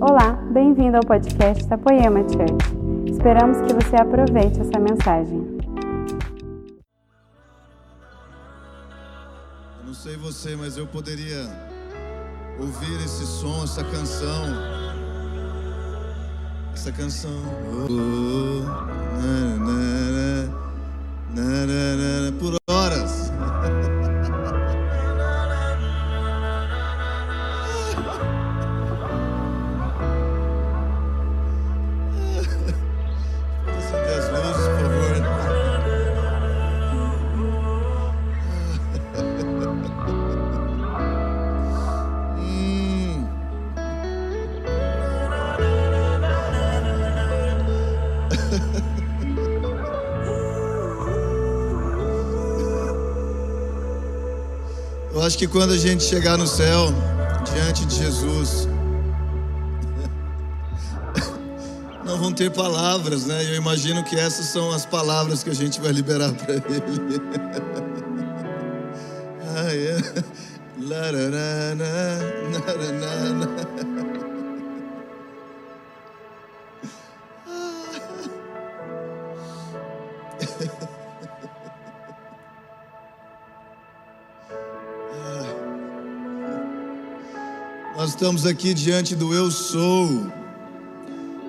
Olá, bem-vindo ao podcast da Poema Church. Esperamos que você aproveite essa mensagem. Eu não sei você, mas eu poderia ouvir esse som, essa canção. Essa canção. Oh, por que quando a gente chegar no céu, diante de Jesus, não vão ter palavras, né? Eu imagino que essas são as palavras que a gente vai liberar para Ele. estamos aqui diante do Eu Sou.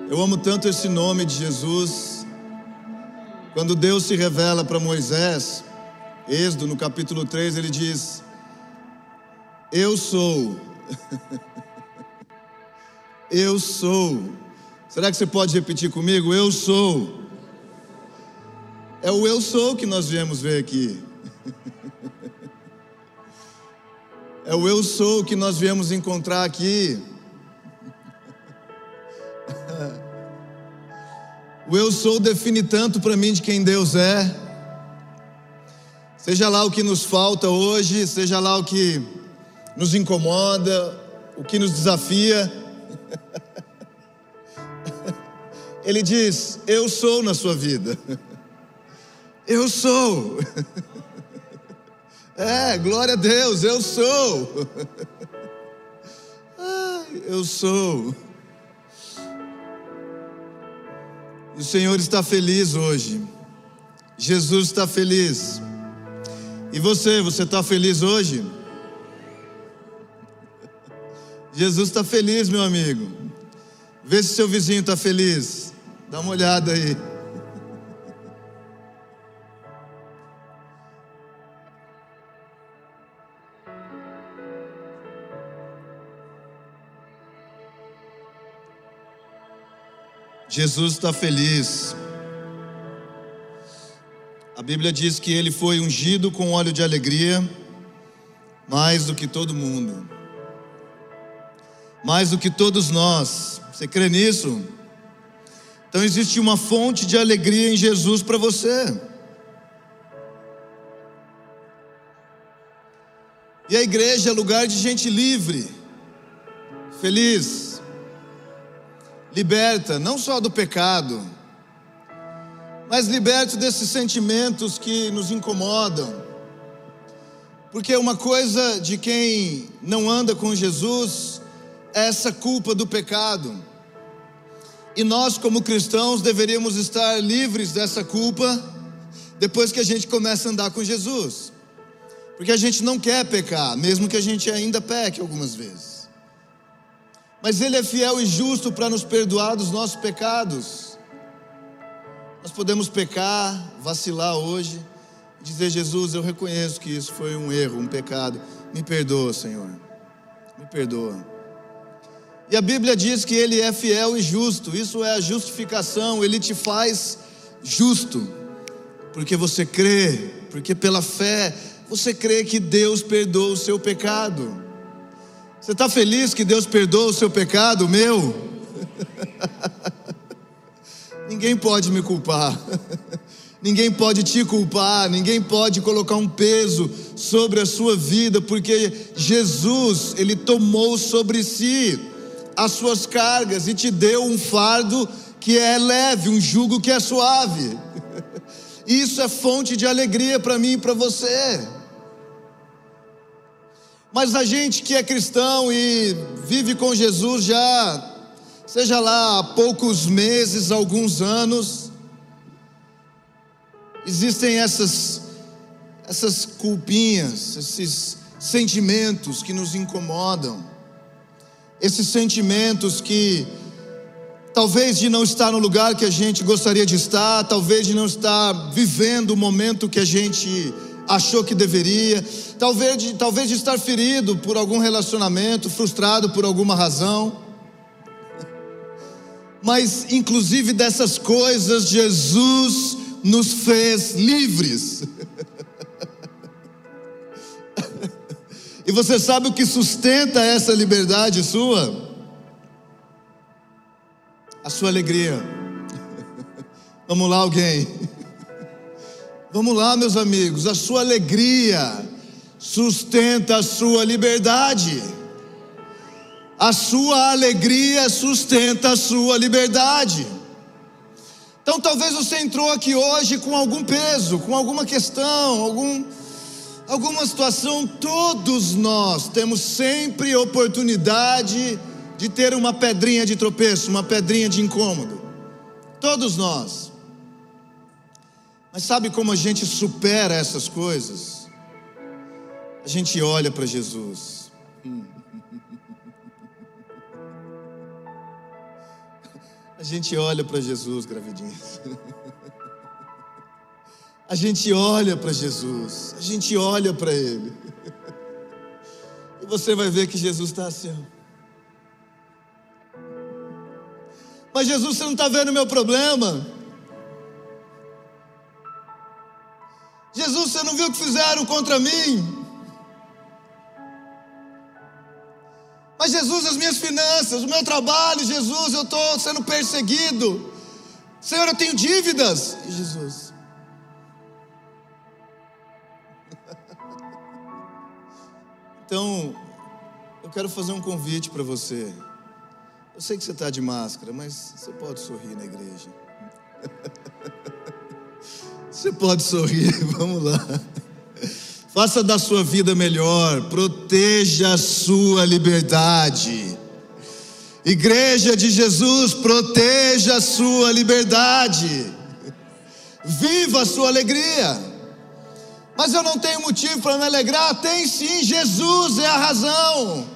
Eu amo tanto esse nome de Jesus. Quando Deus se revela para Moisés, Êxodo no capítulo 3, ele diz: Eu sou. Eu sou. Será que você pode repetir comigo? Eu sou. É o eu sou que nós viemos ver aqui. É o eu sou que nós viemos encontrar aqui. O eu sou define tanto para mim de quem Deus é. Seja lá o que nos falta hoje, seja lá o que nos incomoda, o que nos desafia. Ele diz: Eu sou na sua vida. Eu sou. É, glória a Deus, eu sou. Eu sou. O Senhor está feliz hoje. Jesus está feliz. E você, você está feliz hoje? Jesus está feliz, meu amigo. Vê se seu vizinho está feliz. Dá uma olhada aí. Jesus está feliz. A Bíblia diz que ele foi ungido com óleo de alegria, mais do que todo mundo, mais do que todos nós. Você crê nisso? Então existe uma fonte de alegria em Jesus para você. E a igreja é lugar de gente livre, feliz, liberta não só do pecado, mas liberta desses sentimentos que nos incomodam. Porque uma coisa de quem não anda com Jesus é essa culpa do pecado. E nós, como cristãos, deveríamos estar livres dessa culpa depois que a gente começa a andar com Jesus. Porque a gente não quer pecar, mesmo que a gente ainda peque algumas vezes. Mas Ele é fiel e justo para nos perdoar dos nossos pecados. Nós podemos pecar, vacilar hoje, dizer: Jesus, eu reconheço que isso foi um erro, um pecado. Me perdoa, Senhor. Me perdoa. E a Bíblia diz que Ele é fiel e justo, isso é a justificação, Ele te faz justo, porque você crê, porque pela fé você crê que Deus perdoa o seu pecado. Você está feliz que Deus perdoa o seu pecado, meu? ninguém pode me culpar, ninguém pode te culpar, ninguém pode colocar um peso sobre a sua vida, porque Jesus, Ele tomou sobre si as suas cargas e te deu um fardo que é leve, um jugo que é suave. Isso é fonte de alegria para mim e para você. Mas a gente que é cristão e vive com Jesus já seja lá há poucos meses, alguns anos, existem essas essas culpinhas, esses sentimentos que nos incomodam, esses sentimentos que talvez de não estar no lugar que a gente gostaria de estar, talvez de não estar vivendo o momento que a gente achou que deveria, talvez de, talvez de estar ferido por algum relacionamento, frustrado por alguma razão. Mas, inclusive dessas coisas, Jesus nos fez livres. e você sabe o que sustenta essa liberdade sua? A sua alegria. Vamos lá, alguém. Vamos lá, meus amigos, a sua alegria sustenta a sua liberdade. A sua alegria sustenta a sua liberdade. Então, talvez você entrou aqui hoje com algum peso, com alguma questão, algum, alguma situação. Todos nós temos sempre oportunidade de ter uma pedrinha de tropeço, uma pedrinha de incômodo. Todos nós. Mas sabe como a gente supera essas coisas? A gente olha para Jesus. A gente olha para Jesus, gravidinhas. A gente olha para Jesus. A gente olha para Ele. E você vai ver que Jesus está assim. Mas Jesus, você não está vendo o meu problema? Fizeram contra mim? Mas Jesus, as minhas finanças, o meu trabalho, Jesus, eu estou sendo perseguido. Senhor, eu tenho dívidas. E Jesus. Então, eu quero fazer um convite para você. Eu sei que você está de máscara, mas você pode sorrir na igreja. Você pode sorrir, vamos lá. Faça da sua vida melhor, proteja a sua liberdade. Igreja de Jesus, proteja a sua liberdade. Viva a sua alegria. Mas eu não tenho motivo para me alegrar? Tem sim, Jesus é a razão.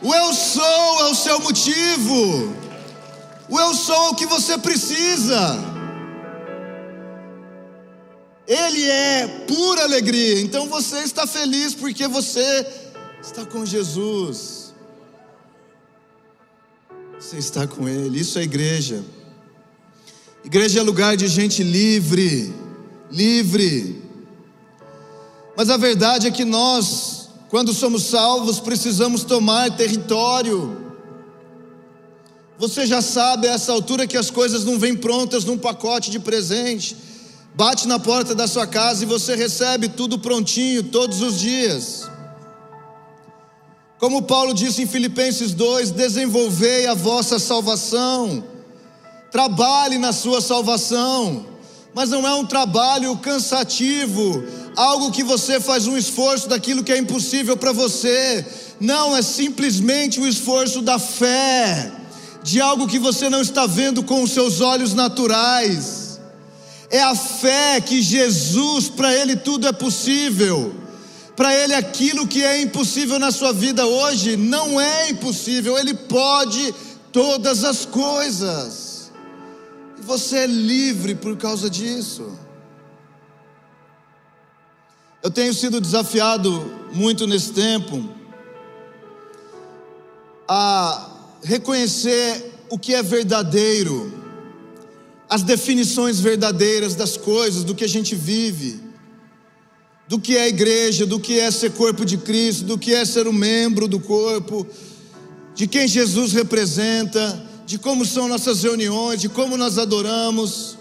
O eu sou é o seu motivo. O eu sou é o que você precisa. Ele é pura alegria. Então você está feliz porque você está com Jesus. Você está com Ele. Isso é igreja. Igreja é lugar de gente livre, livre. Mas a verdade é que nós, quando somos salvos, precisamos tomar território. Você já sabe a essa altura que as coisas não vêm prontas num pacote de presente bate na porta da sua casa e você recebe tudo prontinho todos os dias. Como Paulo disse em Filipenses 2: desenvolvei a vossa salvação, trabalhe na sua salvação, mas não é um trabalho cansativo, algo que você faz um esforço daquilo que é impossível para você, não, é simplesmente o esforço da fé, de algo que você não está vendo com os seus olhos naturais é a fé que Jesus, para Ele tudo é possível. Para Ele aquilo que é impossível na sua vida hoje não é impossível, Ele pode todas as coisas. E você é livre por causa disso. Eu tenho sido desafiado muito nesse tempo a reconhecer o que é verdadeiro as definições verdadeiras das coisas, do que a gente vive, do que é igreja, do que é ser corpo de Cristo, do que é ser um membro do corpo, de quem Jesus representa, de como são nossas reuniões, de como nós adoramos.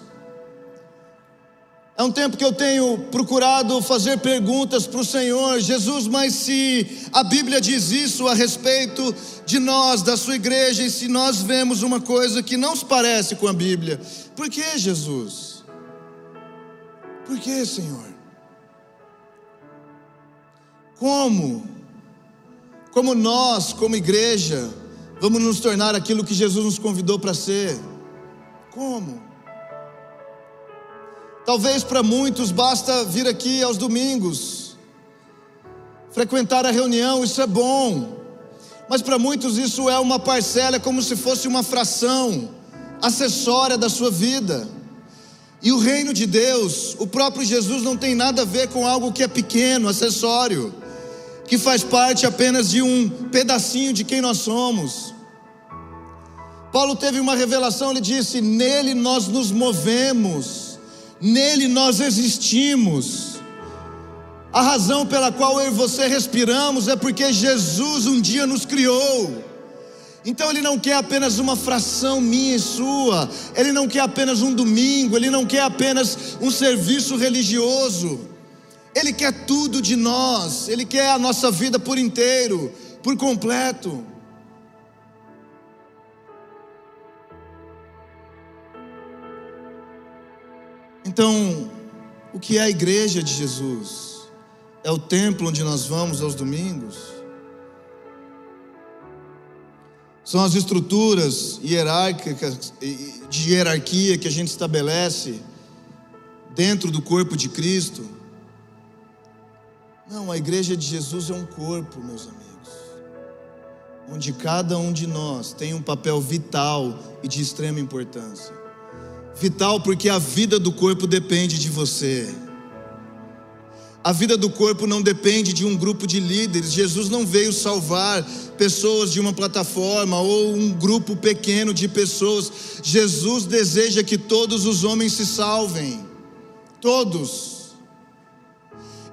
É um tempo que eu tenho procurado fazer perguntas para o Senhor, Jesus, mas se a Bíblia diz isso a respeito de nós, da sua igreja, e se nós vemos uma coisa que não se parece com a Bíblia, por que Jesus? Por que, Senhor? Como? Como nós, como igreja, Vamos nos tornar aquilo que Jesus nos convidou para ser. Como? Talvez para muitos basta vir aqui aos domingos, frequentar a reunião, isso é bom. Mas para muitos isso é uma parcela, é como se fosse uma fração acessória da sua vida. E o reino de Deus, o próprio Jesus não tem nada a ver com algo que é pequeno, acessório, que faz parte apenas de um pedacinho de quem nós somos. Paulo teve uma revelação, ele disse: Nele nós nos movemos, nele nós existimos. A razão pela qual eu e você respiramos é porque Jesus um dia nos criou. Então ele não quer apenas uma fração minha e sua, ele não quer apenas um domingo, ele não quer apenas um serviço religioso, ele quer tudo de nós, ele quer a nossa vida por inteiro, por completo. Então, o que é a igreja de Jesus? É o templo onde nós vamos aos domingos? São as estruturas hierárquicas, de hierarquia que a gente estabelece dentro do corpo de Cristo. Não, a igreja de Jesus é um corpo, meus amigos, onde cada um de nós tem um papel vital e de extrema importância. Vital porque a vida do corpo depende de você. A vida do corpo não depende de um grupo de líderes. Jesus não veio salvar pessoas de uma plataforma ou um grupo pequeno de pessoas. Jesus deseja que todos os homens se salvem. Todos.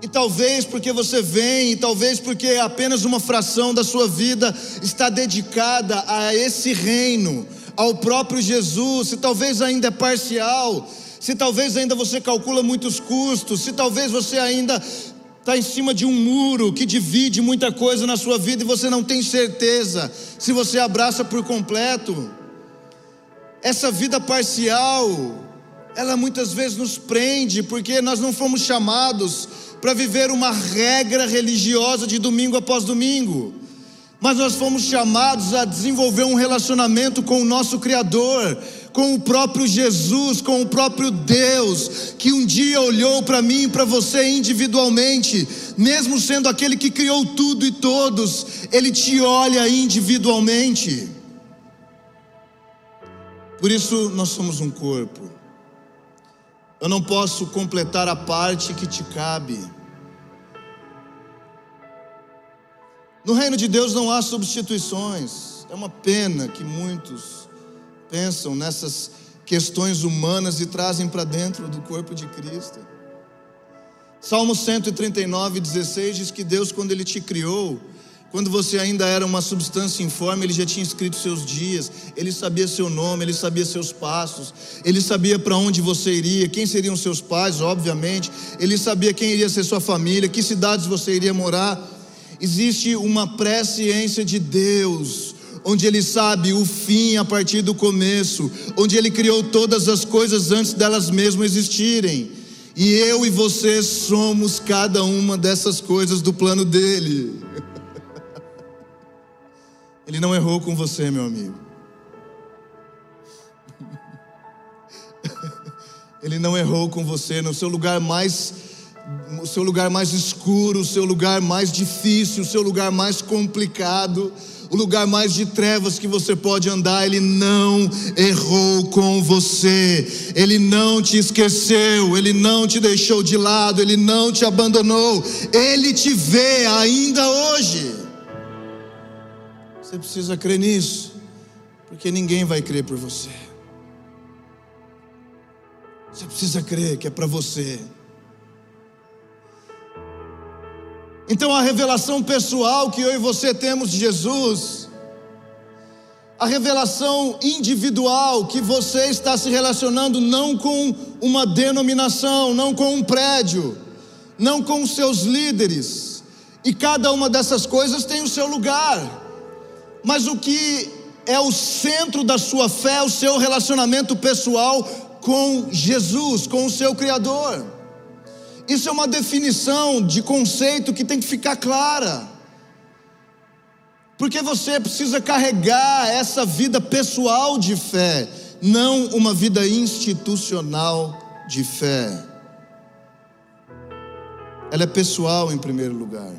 E talvez porque você vem, e talvez porque apenas uma fração da sua vida está dedicada a esse reino, ao próprio Jesus, e talvez ainda é parcial se talvez ainda você calcula muitos custos, se talvez você ainda está em cima de um muro que divide muita coisa na sua vida e você não tem certeza se você abraça por completo. Essa vida parcial, ela muitas vezes nos prende, porque nós não fomos chamados para viver uma regra religiosa de domingo após domingo, mas nós fomos chamados a desenvolver um relacionamento com o nosso Criador com o próprio Jesus, com o próprio Deus, que um dia olhou para mim e para você individualmente, mesmo sendo aquele que criou tudo e todos, Ele te olha individualmente. Por isso nós somos um corpo. Eu não posso completar a parte que te cabe. No reino de Deus não há substituições. É uma pena que muitos pensam nessas questões humanas e trazem para dentro do corpo de Cristo. Salmo 139, 16 diz que Deus, quando Ele te criou, quando você ainda era uma substância informe, Ele já tinha escrito seus dias, Ele sabia seu nome, Ele sabia seus passos, Ele sabia para onde você iria, quem seriam seus pais, obviamente, Ele sabia quem iria ser sua família, que cidades você iria morar. Existe uma presciência de Deus onde Ele sabe o fim a partir do começo, onde Ele criou todas as coisas antes delas mesmas existirem. E eu e você somos cada uma dessas coisas do plano dele. Ele não errou com você, meu amigo. Ele não errou com você no seu lugar mais o seu lugar mais escuro, o seu lugar mais difícil, o seu lugar mais complicado o lugar mais de trevas que você pode andar, Ele não errou com você, Ele não te esqueceu, Ele não te deixou de lado, Ele não te abandonou, Ele te vê ainda hoje. Você precisa crer nisso, porque ninguém vai crer por você. Você precisa crer que é para você. Então a revelação pessoal que eu e você temos de Jesus, a revelação individual que você está se relacionando não com uma denominação, não com um prédio, não com seus líderes, e cada uma dessas coisas tem o seu lugar, mas o que é o centro da sua fé, o seu relacionamento pessoal com Jesus, com o seu Criador. Isso é uma definição de conceito que tem que ficar clara. Porque você precisa carregar essa vida pessoal de fé, não uma vida institucional de fé. Ela é pessoal em primeiro lugar.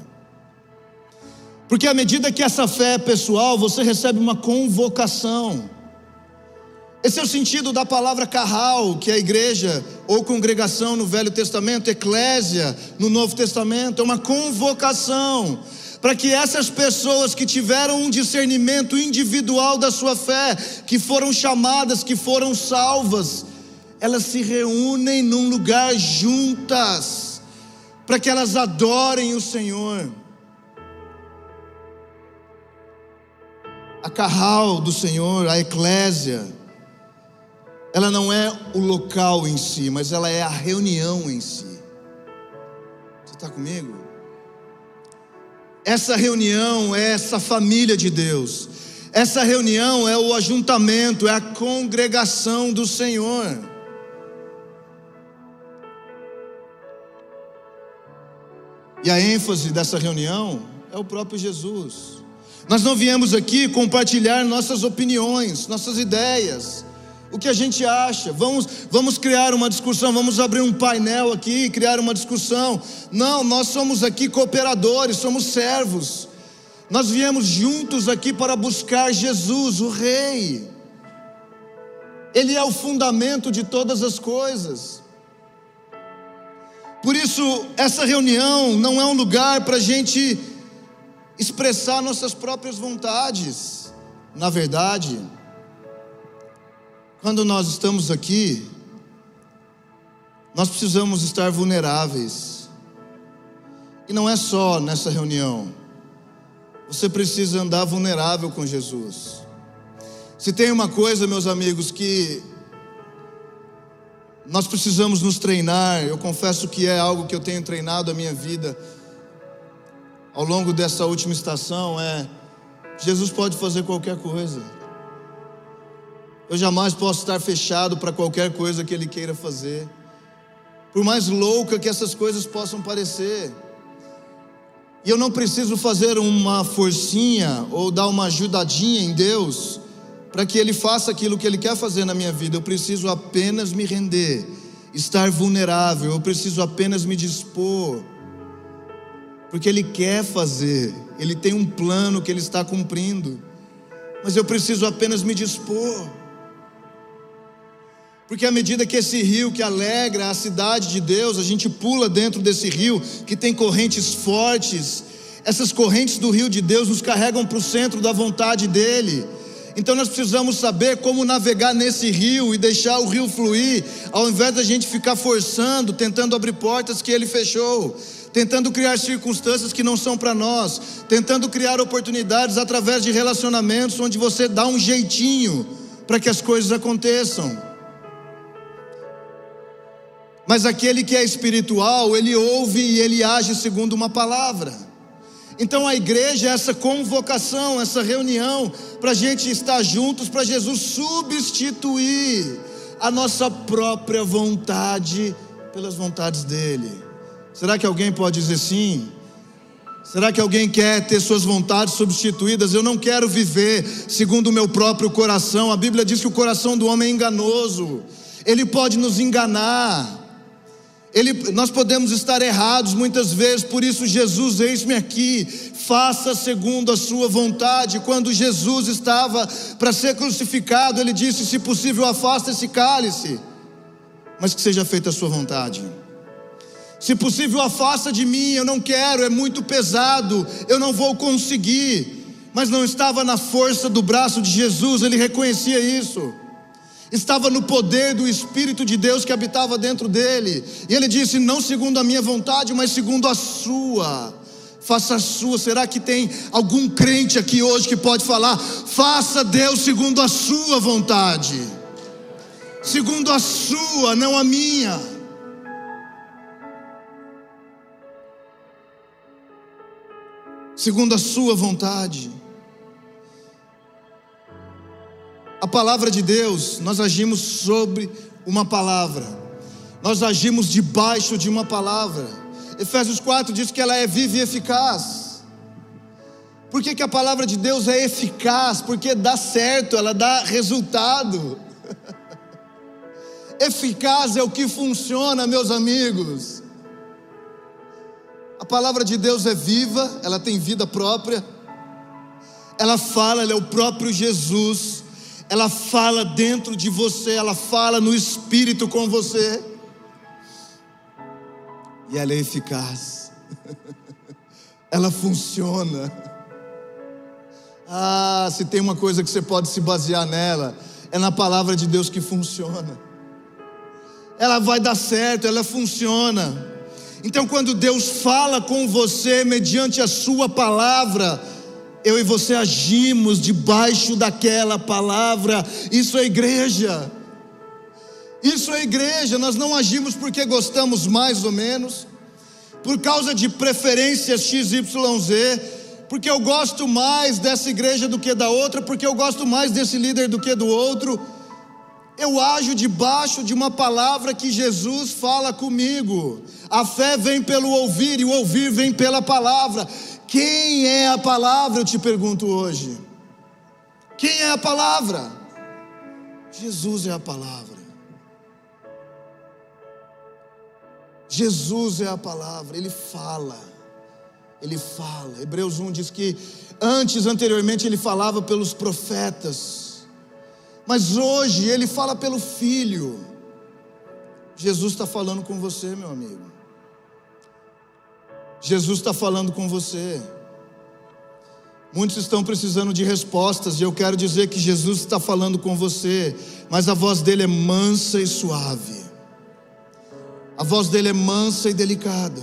Porque à medida que essa fé é pessoal, você recebe uma convocação. Esse é o sentido da palavra carral, que é a igreja ou congregação no Velho Testamento, eclésia no Novo Testamento, é uma convocação para que essas pessoas que tiveram um discernimento individual da sua fé, que foram chamadas, que foram salvas, elas se reúnem num lugar juntas, para que elas adorem o Senhor. A carral do Senhor, a eclésia, ela não é o local em si, mas ela é a reunião em si. Você está comigo? Essa reunião é essa família de Deus. Essa reunião é o ajuntamento, é a congregação do Senhor. E a ênfase dessa reunião é o próprio Jesus. Nós não viemos aqui compartilhar nossas opiniões, nossas ideias o que a gente acha. Vamos, vamos criar uma discussão, vamos abrir um painel aqui, criar uma discussão. Não, nós somos aqui cooperadores, somos servos. Nós viemos juntos aqui para buscar Jesus, o Rei. Ele é o fundamento de todas as coisas. Por isso, essa reunião não é um lugar para a gente expressar nossas próprias vontades. Na verdade, quando nós estamos aqui, nós precisamos estar vulneráveis. E não é só nessa reunião. Você precisa andar vulnerável com Jesus. Se tem uma coisa, meus amigos, que nós precisamos nos treinar, eu confesso que é algo que eu tenho treinado a minha vida ao longo dessa última estação, é Jesus pode fazer qualquer coisa. Eu jamais posso estar fechado para qualquer coisa que Ele queira fazer, por mais louca que essas coisas possam parecer. E eu não preciso fazer uma forcinha ou dar uma ajudadinha em Deus para que Ele faça aquilo que Ele quer fazer na minha vida. Eu preciso apenas me render, estar vulnerável, eu preciso apenas me dispor, porque Ele quer fazer, Ele tem um plano que Ele está cumprindo, mas eu preciso apenas me dispor. Porque à medida que esse rio que alegra a cidade de Deus, a gente pula dentro desse rio que tem correntes fortes, essas correntes do rio de Deus nos carregam para o centro da vontade dEle. Então nós precisamos saber como navegar nesse rio e deixar o rio fluir, ao invés da gente ficar forçando, tentando abrir portas que Ele fechou, tentando criar circunstâncias que não são para nós, tentando criar oportunidades através de relacionamentos onde você dá um jeitinho para que as coisas aconteçam. Mas aquele que é espiritual, ele ouve e ele age segundo uma palavra. Então a igreja é essa convocação, essa reunião, para a gente estar juntos, para Jesus substituir a nossa própria vontade pelas vontades dele. Será que alguém pode dizer sim? Será que alguém quer ter suas vontades substituídas? Eu não quero viver segundo o meu próprio coração. A Bíblia diz que o coração do homem é enganoso, ele pode nos enganar. Ele, nós podemos estar errados muitas vezes, por isso Jesus, eis-me aqui, faça segundo a sua vontade. Quando Jesus estava para ser crucificado, ele disse: Se possível, afasta esse cálice, mas que seja feita a sua vontade. Se possível, afasta de mim, eu não quero, é muito pesado, eu não vou conseguir. Mas não estava na força do braço de Jesus, ele reconhecia isso estava no poder do Espírito de Deus que habitava dentro dele. E ele disse: Não segundo a minha vontade, mas segundo a sua. Faça a sua. Será que tem algum crente aqui hoje que pode falar: Faça Deus segundo a sua vontade, segundo a sua, não a minha. Segundo a sua vontade. A palavra de Deus, nós agimos sobre uma palavra, nós agimos debaixo de uma palavra. Efésios 4 diz que ela é viva e eficaz. Por que, que a palavra de Deus é eficaz? Porque dá certo, ela dá resultado. Eficaz é o que funciona, meus amigos. A palavra de Deus é viva, ela tem vida própria. Ela fala, ela é o próprio Jesus. Ela fala dentro de você, ela fala no espírito com você. E ela é eficaz. ela funciona. Ah, se tem uma coisa que você pode se basear nela, é na palavra de Deus que funciona. Ela vai dar certo, ela funciona. Então, quando Deus fala com você mediante a Sua palavra, eu e você agimos debaixo daquela palavra. Isso é igreja. Isso é igreja. Nós não agimos porque gostamos mais ou menos, por causa de preferências XYZ, porque eu gosto mais dessa igreja do que da outra, porque eu gosto mais desse líder do que do outro. Eu ajo debaixo de uma palavra que Jesus fala comigo. A fé vem pelo ouvir e o ouvir vem pela palavra. Quem é a palavra? Eu te pergunto hoje. Quem é a palavra? Jesus é a palavra. Jesus é a palavra, ele fala. Ele fala. Hebreus 1 diz que antes, anteriormente, ele falava pelos profetas, mas hoje ele fala pelo Filho. Jesus está falando com você, meu amigo. Jesus está falando com você. Muitos estão precisando de respostas, e eu quero dizer que Jesus está falando com você, mas a voz dele é mansa e suave, a voz dele é mansa e delicada.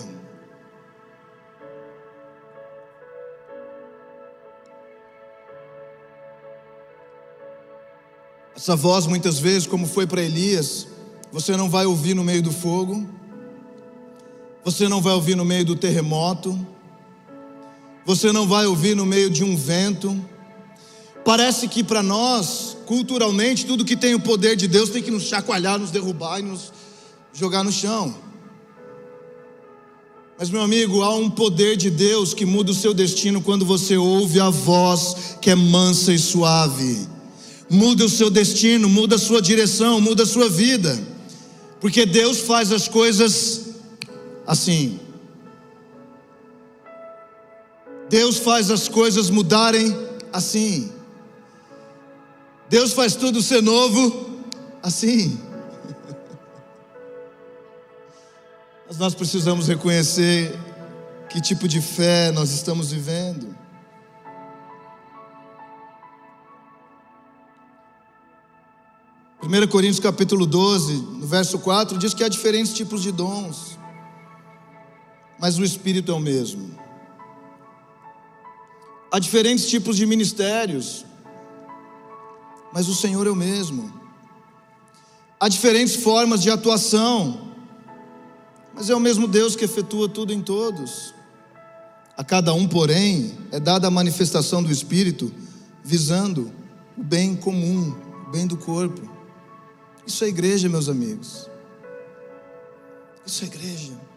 Essa voz, muitas vezes, como foi para Elias, você não vai ouvir no meio do fogo, você não vai ouvir no meio do terremoto, você não vai ouvir no meio de um vento. Parece que para nós, culturalmente, tudo que tem o poder de Deus tem que nos chacoalhar, nos derrubar e nos jogar no chão. Mas, meu amigo, há um poder de Deus que muda o seu destino quando você ouve a voz que é mansa e suave. Muda o seu destino, muda a sua direção, muda a sua vida. Porque Deus faz as coisas assim. Deus faz as coisas mudarem assim. Deus faz tudo ser novo assim. Mas nós precisamos reconhecer que tipo de fé nós estamos vivendo. Primeira Coríntios capítulo 12, no verso 4, diz que há diferentes tipos de dons mas o Espírito é o mesmo. Há diferentes tipos de ministérios, mas o Senhor é o mesmo. Há diferentes formas de atuação, mas é o mesmo Deus que efetua tudo em todos. A cada um, porém, é dada a manifestação do Espírito, visando o bem comum, o bem do corpo. Isso é igreja, meus amigos. Isso é igreja.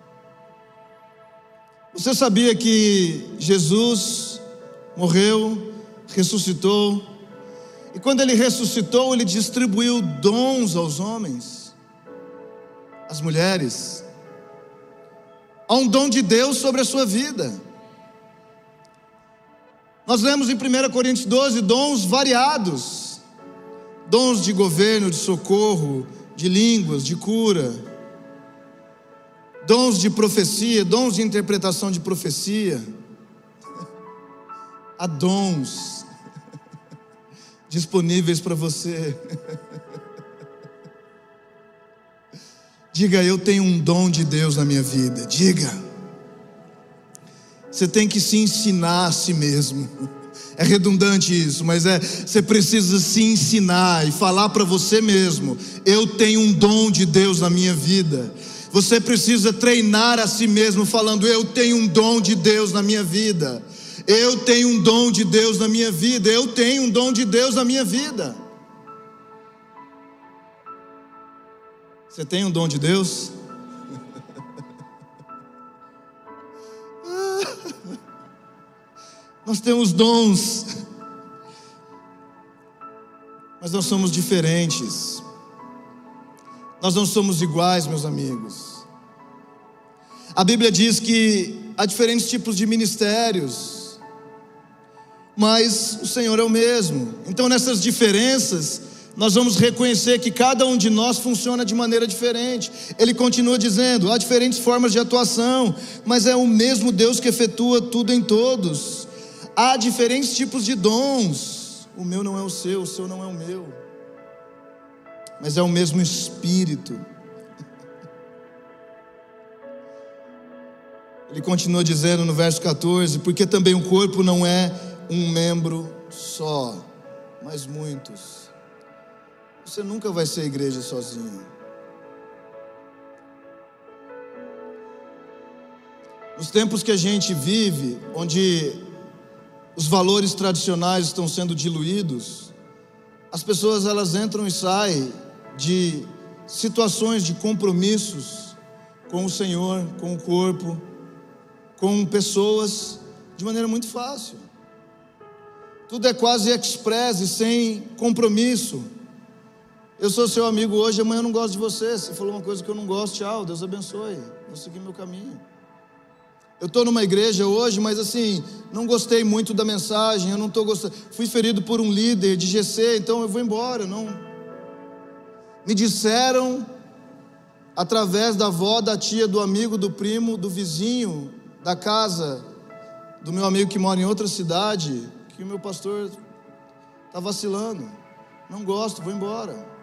Você sabia que Jesus morreu, ressuscitou, e quando ele ressuscitou, ele distribuiu dons aos homens, às mulheres. Há um dom de Deus sobre a sua vida. Nós lemos em 1 Coríntios 12 dons variados: dons de governo, de socorro, de línguas, de cura dons de profecia, dons de interpretação de profecia. Há dons disponíveis para você. Diga, eu tenho um dom de Deus na minha vida. Diga. Você tem que se ensinar a si mesmo. É redundante isso, mas é você precisa se ensinar e falar para você mesmo: eu tenho um dom de Deus na minha vida. Você precisa treinar a si mesmo, falando: Eu tenho um dom de Deus na minha vida. Eu tenho um dom de Deus na minha vida. Eu tenho um dom de Deus na minha vida. Você tem um dom de Deus? Nós temos dons. Mas nós somos diferentes. Nós não somos iguais, meus amigos. A Bíblia diz que há diferentes tipos de ministérios, mas o Senhor é o mesmo. Então, nessas diferenças, nós vamos reconhecer que cada um de nós funciona de maneira diferente. Ele continua dizendo: há diferentes formas de atuação, mas é o mesmo Deus que efetua tudo em todos. Há diferentes tipos de dons. O meu não é o seu, o seu não é o meu, mas é o mesmo Espírito. Ele continua dizendo no verso 14: porque também o corpo não é um membro só, mas muitos. Você nunca vai ser igreja sozinho. Nos tempos que a gente vive, onde os valores tradicionais estão sendo diluídos, as pessoas elas entram e saem de situações de compromissos com o Senhor, com o corpo, com pessoas de maneira muito fácil. Tudo é quase express e sem compromisso. Eu sou seu amigo hoje, amanhã eu não gosto de você. Você falou uma coisa que eu não gosto, tchau, Deus abençoe. Vou seguir meu caminho. Eu estou numa igreja hoje, mas assim, não gostei muito da mensagem, eu não estou gostando. Fui ferido por um líder de GC, então eu vou embora. Não. Me disseram, através da avó, da tia, do amigo, do primo, do vizinho, da casa, do meu amigo que mora em outra cidade, que o meu pastor está vacilando. Não gosto, vou embora.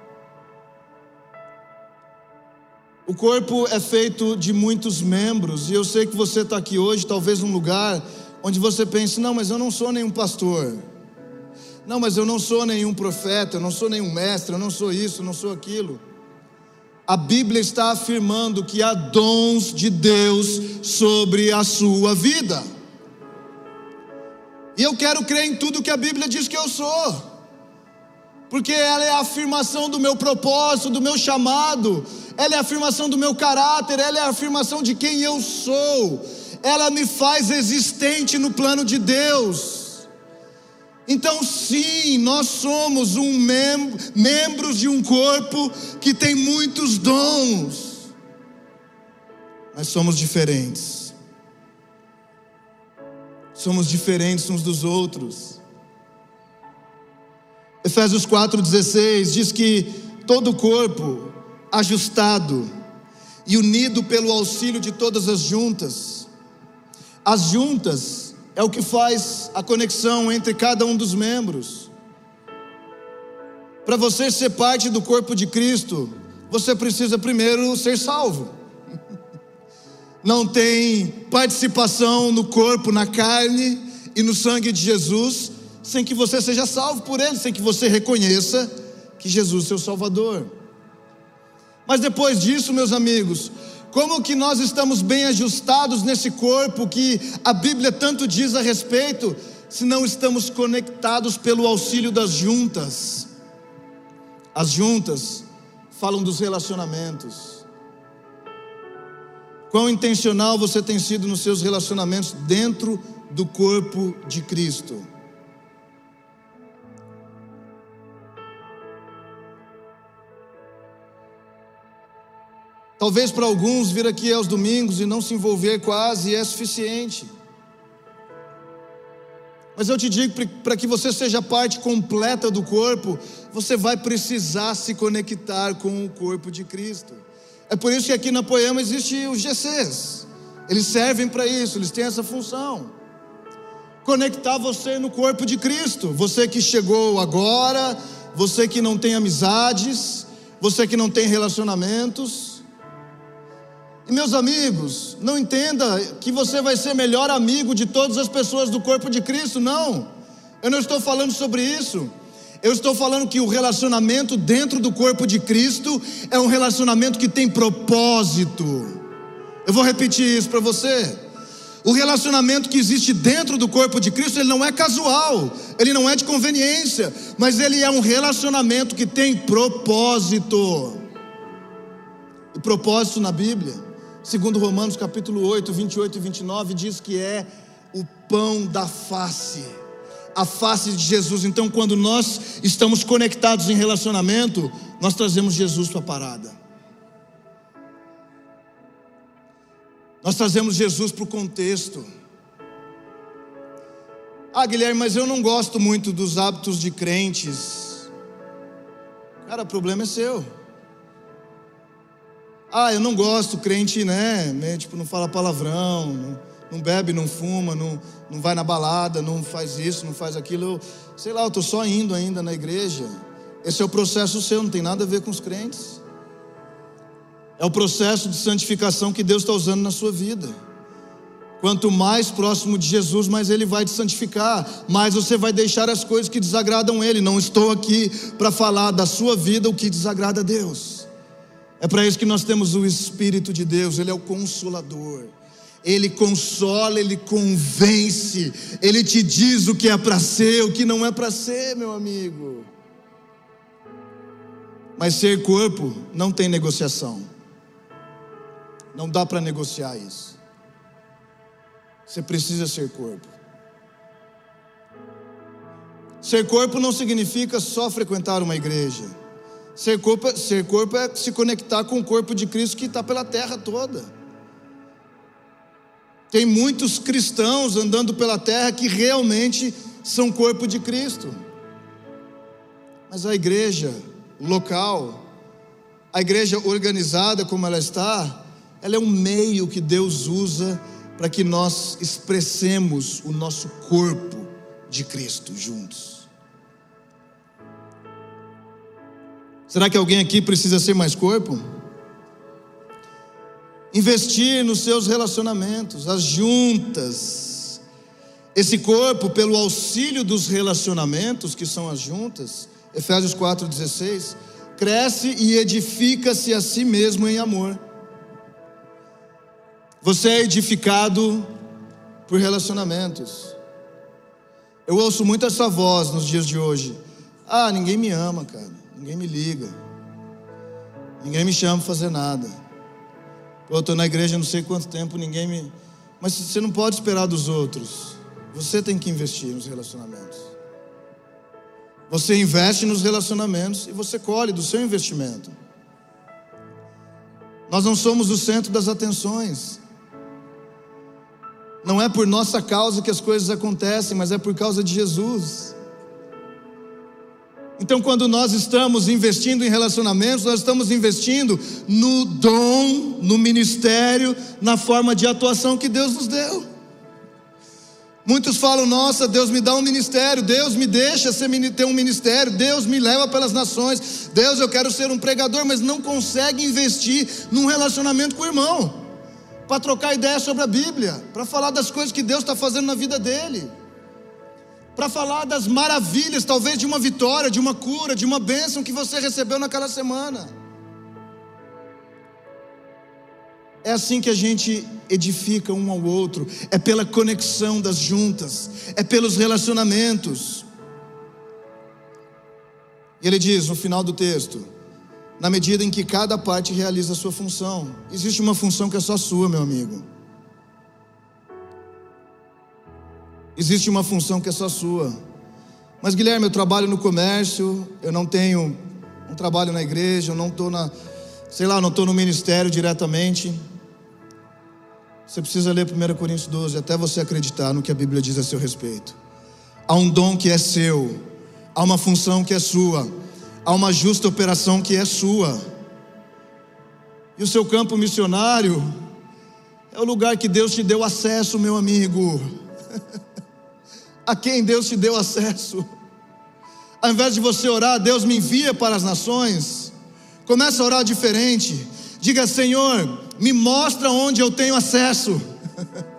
O corpo é feito de muitos membros, e eu sei que você está aqui hoje, talvez num lugar onde você pense: não, mas eu não sou nenhum pastor, não, mas eu não sou nenhum profeta, eu não sou nenhum mestre, eu não sou isso, eu não sou aquilo. A Bíblia está afirmando que há dons de Deus sobre a sua vida, e eu quero crer em tudo que a Bíblia diz que eu sou porque ela é a afirmação do meu propósito, do meu chamado, ela é a afirmação do meu caráter, ela é a afirmação de quem eu sou, ela me faz existente no plano de Deus. Então, sim, nós somos um mem membros de um corpo que tem muitos dons, mas somos diferentes. Somos diferentes uns dos outros. Efésios 4,16 diz que todo o corpo ajustado e unido pelo auxílio de todas as juntas. As juntas é o que faz a conexão entre cada um dos membros. Para você ser parte do corpo de Cristo, você precisa primeiro ser salvo. Não tem participação no corpo, na carne e no sangue de Jesus sem que você seja salvo por Ele, sem que você reconheça que Jesus é seu Salvador. Mas depois disso, meus amigos, como que nós estamos bem ajustados nesse corpo que a Bíblia tanto diz a respeito, se não estamos conectados pelo auxílio das juntas? As juntas falam dos relacionamentos. Quão intencional você tem sido nos seus relacionamentos dentro do corpo de Cristo? Talvez para alguns vir aqui aos domingos e não se envolver quase é suficiente. Mas eu te digo, para que você seja parte completa do corpo, você vai precisar se conectar com o corpo de Cristo. É por isso que aqui na Poema existe os GCs. Eles servem para isso, eles têm essa função. Conectar você no corpo de Cristo. Você que chegou agora, você que não tem amizades, você que não tem relacionamentos, e meus amigos, não entenda que você vai ser melhor amigo de todas as pessoas do corpo de Cristo, não. Eu não estou falando sobre isso. Eu estou falando que o relacionamento dentro do corpo de Cristo é um relacionamento que tem propósito. Eu vou repetir isso para você. O relacionamento que existe dentro do corpo de Cristo, ele não é casual, ele não é de conveniência, mas ele é um relacionamento que tem propósito. E propósito na Bíblia Segundo Romanos capítulo 8, 28 e 29 diz que é o pão da face, a face de Jesus. Então, quando nós estamos conectados em relacionamento, nós trazemos Jesus para a parada. Nós trazemos Jesus para o contexto. Ah, Guilherme, mas eu não gosto muito dos hábitos de crentes. Cara, o problema é seu. Ah, eu não gosto, crente, né? Tipo, não fala palavrão, não, não bebe, não fuma, não, não vai na balada, não faz isso, não faz aquilo. Eu, sei lá, eu estou só indo ainda na igreja. Esse é o processo seu, não tem nada a ver com os crentes. É o processo de santificação que Deus está usando na sua vida. Quanto mais próximo de Jesus, mais Ele vai te santificar, mais você vai deixar as coisas que desagradam Ele. Não estou aqui para falar da sua vida o que desagrada a Deus. É para isso que nós temos o Espírito de Deus, Ele é o consolador. Ele consola, ele convence, ele te diz o que é para ser, o que não é para ser, meu amigo. Mas ser corpo não tem negociação. Não dá para negociar isso. Você precisa ser corpo. Ser corpo não significa só frequentar uma igreja. Ser corpo, ser corpo é se conectar com o corpo de Cristo que está pela terra toda. Tem muitos cristãos andando pela terra que realmente são corpo de Cristo. Mas a igreja local, a igreja organizada como ela está, ela é um meio que Deus usa para que nós expressemos o nosso corpo de Cristo juntos. Será que alguém aqui precisa ser mais corpo? Investir nos seus relacionamentos, as juntas. Esse corpo, pelo auxílio dos relacionamentos, que são as juntas, Efésios 4,16, cresce e edifica-se a si mesmo em amor você é edificado por relacionamentos. Eu ouço muito essa voz nos dias de hoje. Ah, ninguém me ama, cara. Ninguém me liga. Ninguém me chama para fazer nada. Eu estou na igreja não sei quanto tempo, ninguém me. Mas você não pode esperar dos outros. Você tem que investir nos relacionamentos. Você investe nos relacionamentos e você colhe do seu investimento. Nós não somos o centro das atenções. Não é por nossa causa que as coisas acontecem, mas é por causa de Jesus. Então, quando nós estamos investindo em relacionamentos, nós estamos investindo no dom, no ministério, na forma de atuação que Deus nos deu. Muitos falam: Nossa, Deus me dá um ministério, Deus me deixa ter um ministério, Deus me leva pelas nações, Deus, eu quero ser um pregador, mas não consegue investir num relacionamento com o irmão para trocar ideia sobre a Bíblia, para falar das coisas que Deus está fazendo na vida dele, para falar das maravilhas, talvez de uma vitória, de uma cura, de uma bênção que você recebeu naquela semana. É assim que a gente edifica um ao outro, é pela conexão das juntas, é pelos relacionamentos. E ele diz no final do texto: na medida em que cada parte realiza a sua função. Existe uma função que é só sua, meu amigo. Existe uma função que é só sua. Mas Guilherme, eu trabalho no comércio, eu não tenho um trabalho na igreja, eu não estou na, sei lá, não estou no ministério diretamente. Você precisa ler 1 Coríntios 12 até você acreditar no que a Bíblia diz a seu respeito. Há um dom que é seu, há uma função que é sua há uma justa operação que é sua. E o seu campo missionário é o lugar que Deus te deu acesso, meu amigo. a quem Deus te deu acesso. Ao invés de você orar, Deus me envia para as nações. Comece a orar diferente. Diga, Senhor, me mostra onde eu tenho acesso.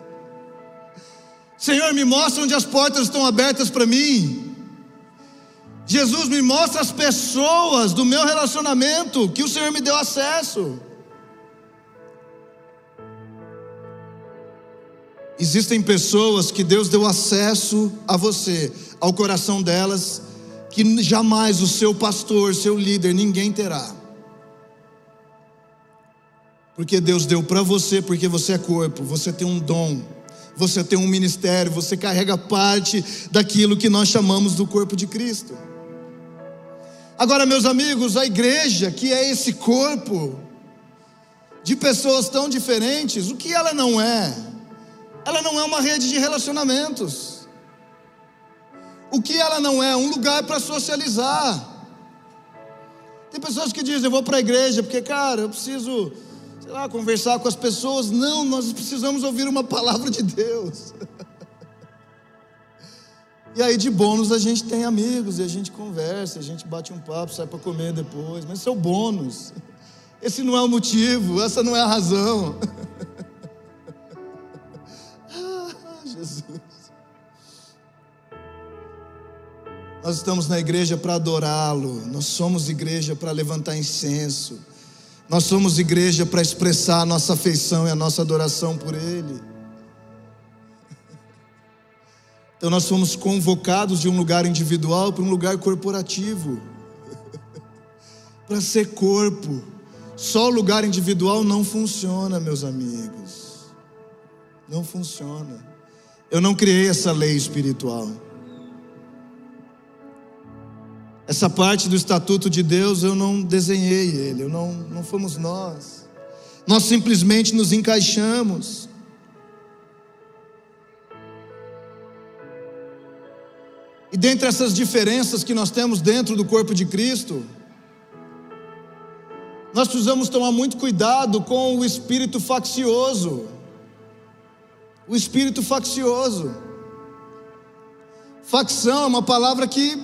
Senhor, me mostra onde as portas estão abertas para mim. Jesus me mostra as pessoas do meu relacionamento que o Senhor me deu acesso. Existem pessoas que Deus deu acesso a você, ao coração delas, que jamais o seu pastor, seu líder, ninguém terá. Porque Deus deu para você, porque você é corpo, você tem um dom, você tem um ministério, você carrega parte daquilo que nós chamamos do corpo de Cristo. Agora, meus amigos, a igreja, que é esse corpo de pessoas tão diferentes, o que ela não é? Ela não é uma rede de relacionamentos. O que ela não é? Um lugar para socializar. Tem pessoas que dizem, eu vou para a igreja porque, cara, eu preciso, sei lá, conversar com as pessoas. Não, nós precisamos ouvir uma palavra de Deus. E aí, de bônus, a gente tem amigos, e a gente conversa, a gente bate um papo, sai para comer depois, mas isso é o bônus. Esse não é o motivo, essa não é a razão. Nós estamos na igreja para adorá-lo, nós somos igreja para levantar incenso, nós somos igreja para expressar a nossa afeição e a nossa adoração por Ele. Então nós fomos convocados de um lugar individual para um lugar corporativo. para ser corpo. Só o lugar individual não funciona, meus amigos. Não funciona. Eu não criei essa lei espiritual. Essa parte do estatuto de Deus eu não desenhei ele, eu não, não fomos nós. Nós simplesmente nos encaixamos. E dentre essas diferenças que nós temos dentro do corpo de Cristo, nós precisamos tomar muito cuidado com o espírito faccioso. O espírito faccioso. Facção é uma palavra que,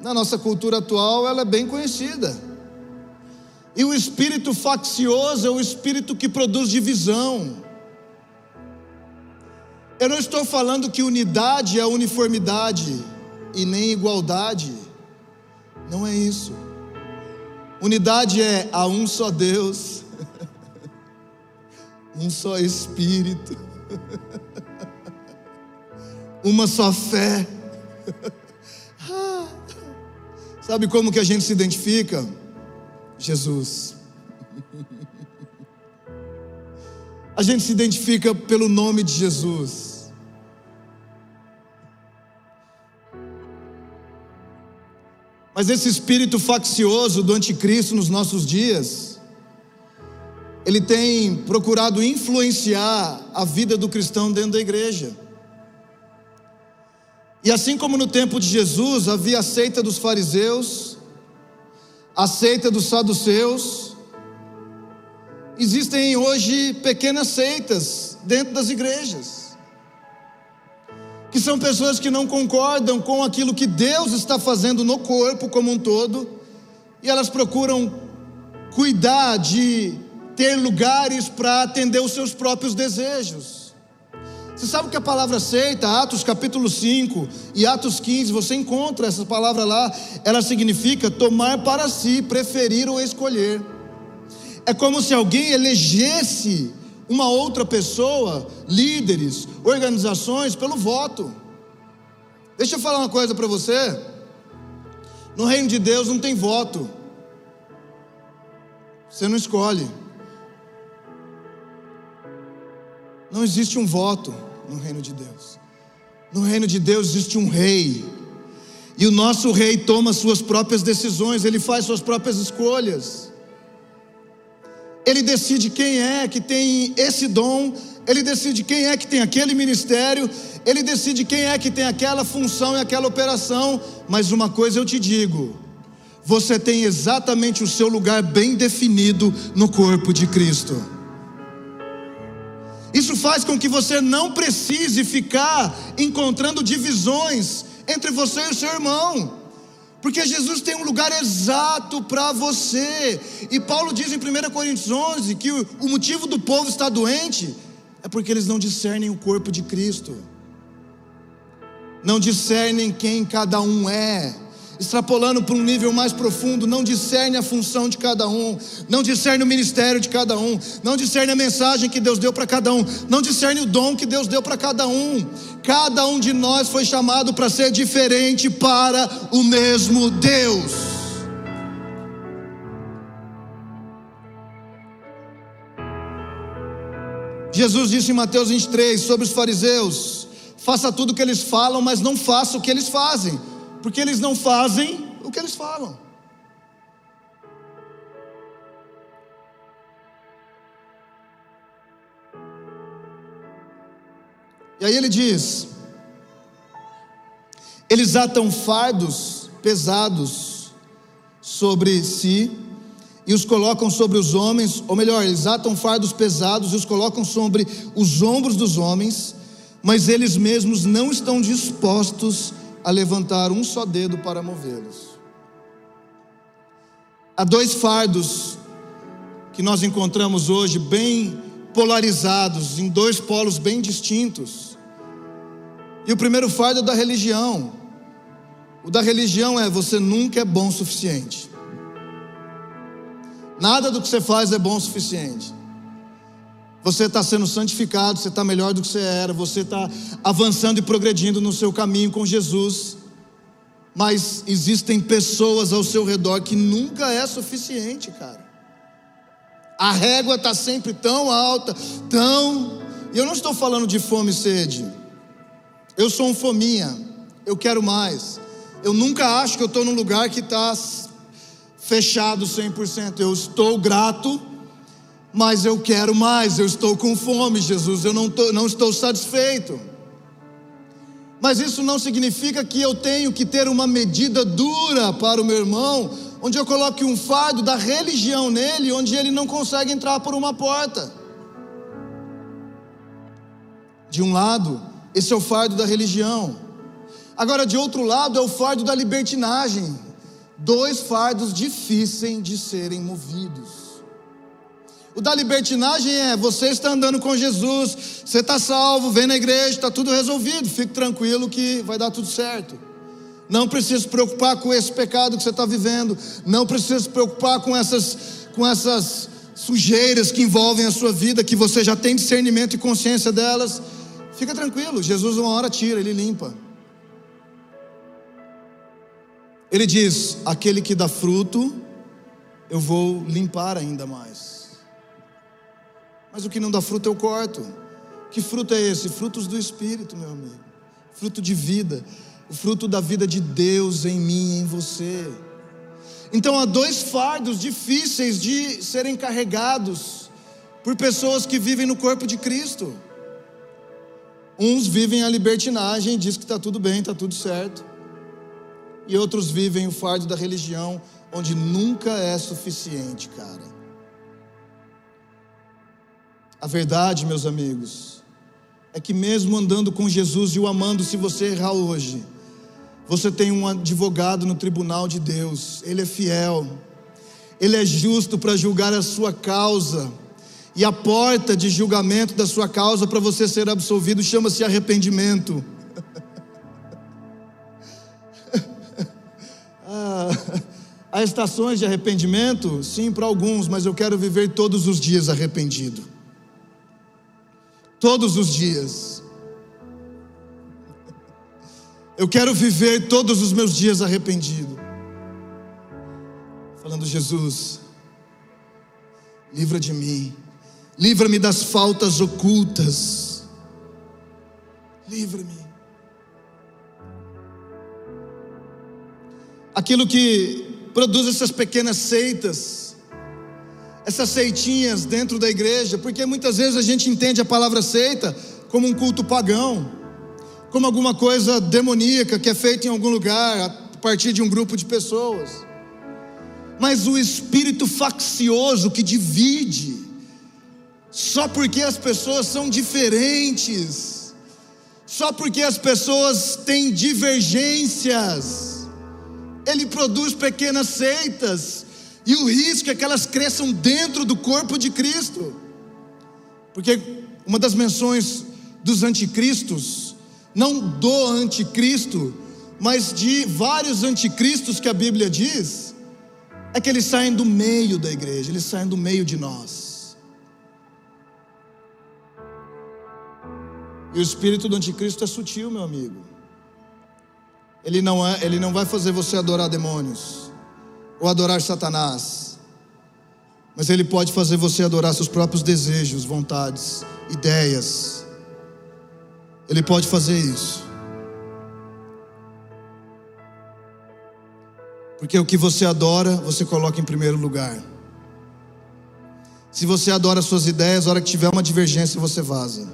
na nossa cultura atual, ela é bem conhecida. E o espírito faccioso é o espírito que produz divisão. Eu não estou falando que unidade é uniformidade e nem igualdade. Não é isso. Unidade é a um só Deus, um só Espírito, uma só fé. Sabe como que a gente se identifica? Jesus. A gente se identifica pelo nome de Jesus. Mas esse espírito faccioso do anticristo nos nossos dias, ele tem procurado influenciar a vida do cristão dentro da igreja. E assim como no tempo de Jesus havia a seita dos fariseus, a seita dos saduceus, existem hoje pequenas seitas dentro das igrejas que são pessoas que não concordam com aquilo que Deus está fazendo no corpo como um todo, e elas procuram cuidar de ter lugares para atender os seus próprios desejos. Você sabe que a palavra seita, Atos capítulo 5 e Atos 15, você encontra essa palavra lá, ela significa tomar para si, preferir ou escolher. É como se alguém elegesse uma outra pessoa, líderes, organizações, pelo voto. Deixa eu falar uma coisa para você. No reino de Deus não tem voto. Você não escolhe. Não existe um voto no reino de Deus. No reino de Deus existe um rei. E o nosso rei toma suas próprias decisões, ele faz suas próprias escolhas. Ele decide quem é que tem esse dom, ele decide quem é que tem aquele ministério, ele decide quem é que tem aquela função e aquela operação. Mas uma coisa eu te digo: você tem exatamente o seu lugar bem definido no corpo de Cristo. Isso faz com que você não precise ficar encontrando divisões entre você e o seu irmão. Porque Jesus tem um lugar exato para você. E Paulo diz em 1 Coríntios 11 que o, motivo do povo estar doente é porque eles não discernem o corpo de Cristo, não discernem quem cada um é extrapolando para um nível mais profundo, não discerne a função de cada um, não discerne o ministério de cada um, não discerne a mensagem que Deus deu para cada um, não discerne o dom que Deus deu para cada um. Cada um de nós foi chamado para ser diferente para o mesmo Deus. Jesus disse em Mateus 23 sobre os fariseus: faça tudo o que eles falam, mas não faça o que eles fazem, porque eles não fazem o que eles falam. E aí ele diz: eles atam fardos pesados sobre si e os colocam sobre os homens, ou melhor, eles atam fardos pesados e os colocam sobre os ombros dos homens, mas eles mesmos não estão dispostos a levantar um só dedo para movê-los. Há dois fardos que nós encontramos hoje bem polarizados, em dois polos bem distintos. E o primeiro fardo é da religião. O da religião é você nunca é bom o suficiente. Nada do que você faz é bom o suficiente. Você está sendo santificado, você está melhor do que você era, você está avançando e progredindo no seu caminho com Jesus. Mas existem pessoas ao seu redor que nunca é suficiente, cara. A régua está sempre tão alta, tão. E eu não estou falando de fome e sede. Eu sou um fominha, eu quero mais. Eu nunca acho que eu estou num lugar que está fechado 100%. Eu estou grato, mas eu quero mais. Eu estou com fome, Jesus. Eu não, tô, não estou satisfeito. Mas isso não significa que eu tenho que ter uma medida dura para o meu irmão, onde eu coloque um fardo da religião nele, onde ele não consegue entrar por uma porta. De um lado, esse é o fardo da religião. Agora, de outro lado, é o fardo da libertinagem. Dois fardos difíceis de serem movidos. O da libertinagem é: você está andando com Jesus, você está salvo, vem na igreja, está tudo resolvido, fique tranquilo que vai dar tudo certo. Não precisa se preocupar com esse pecado que você está vivendo, não precisa se preocupar com essas, com essas sujeiras que envolvem a sua vida, que você já tem discernimento e consciência delas. Fica tranquilo, Jesus uma hora tira, ele limpa. Ele diz: aquele que dá fruto, eu vou limpar ainda mais. Mas o que não dá fruto eu corto. Que fruto é esse? Frutos do Espírito, meu amigo. Fruto de vida. O fruto da vida de Deus em mim e em você. Então há dois fardos difíceis de serem carregados por pessoas que vivem no corpo de Cristo. Uns vivem a libertinagem, diz que está tudo bem, está tudo certo e outros vivem o fardo da religião, onde nunca é suficiente, cara. A verdade, meus amigos, é que mesmo andando com Jesus e o amando, se você errar hoje, você tem um advogado no tribunal de Deus, ele é fiel, ele é justo para julgar a sua causa, e a porta de julgamento da sua causa para você ser absolvido chama-se arrependimento. Há estações de arrependimento? Sim, para alguns, mas eu quero viver todos os dias arrependido. Todos os dias. Eu quero viver todos os meus dias arrependido. Falando, Jesus, livra de mim, livra-me das faltas ocultas, livra-me. Aquilo que produz essas pequenas seitas, essas seitinhas dentro da igreja, porque muitas vezes a gente entende a palavra seita como um culto pagão, como alguma coisa demoníaca que é feita em algum lugar a partir de um grupo de pessoas. Mas o espírito faccioso que divide, só porque as pessoas são diferentes, só porque as pessoas têm divergências, ele produz pequenas seitas, e o risco é que elas cresçam dentro do corpo de Cristo. Porque uma das menções dos anticristos, não do anticristo, mas de vários anticristos que a Bíblia diz, é que eles saem do meio da igreja, eles saem do meio de nós. E o espírito do anticristo é sutil, meu amigo. Ele não, é, ele não vai fazer você adorar demônios ou adorar Satanás. Mas ele pode fazer você adorar seus próprios desejos, vontades, ideias. Ele pode fazer isso. Porque o que você adora, você coloca em primeiro lugar. Se você adora suas ideias, a hora que tiver uma divergência, você vaza.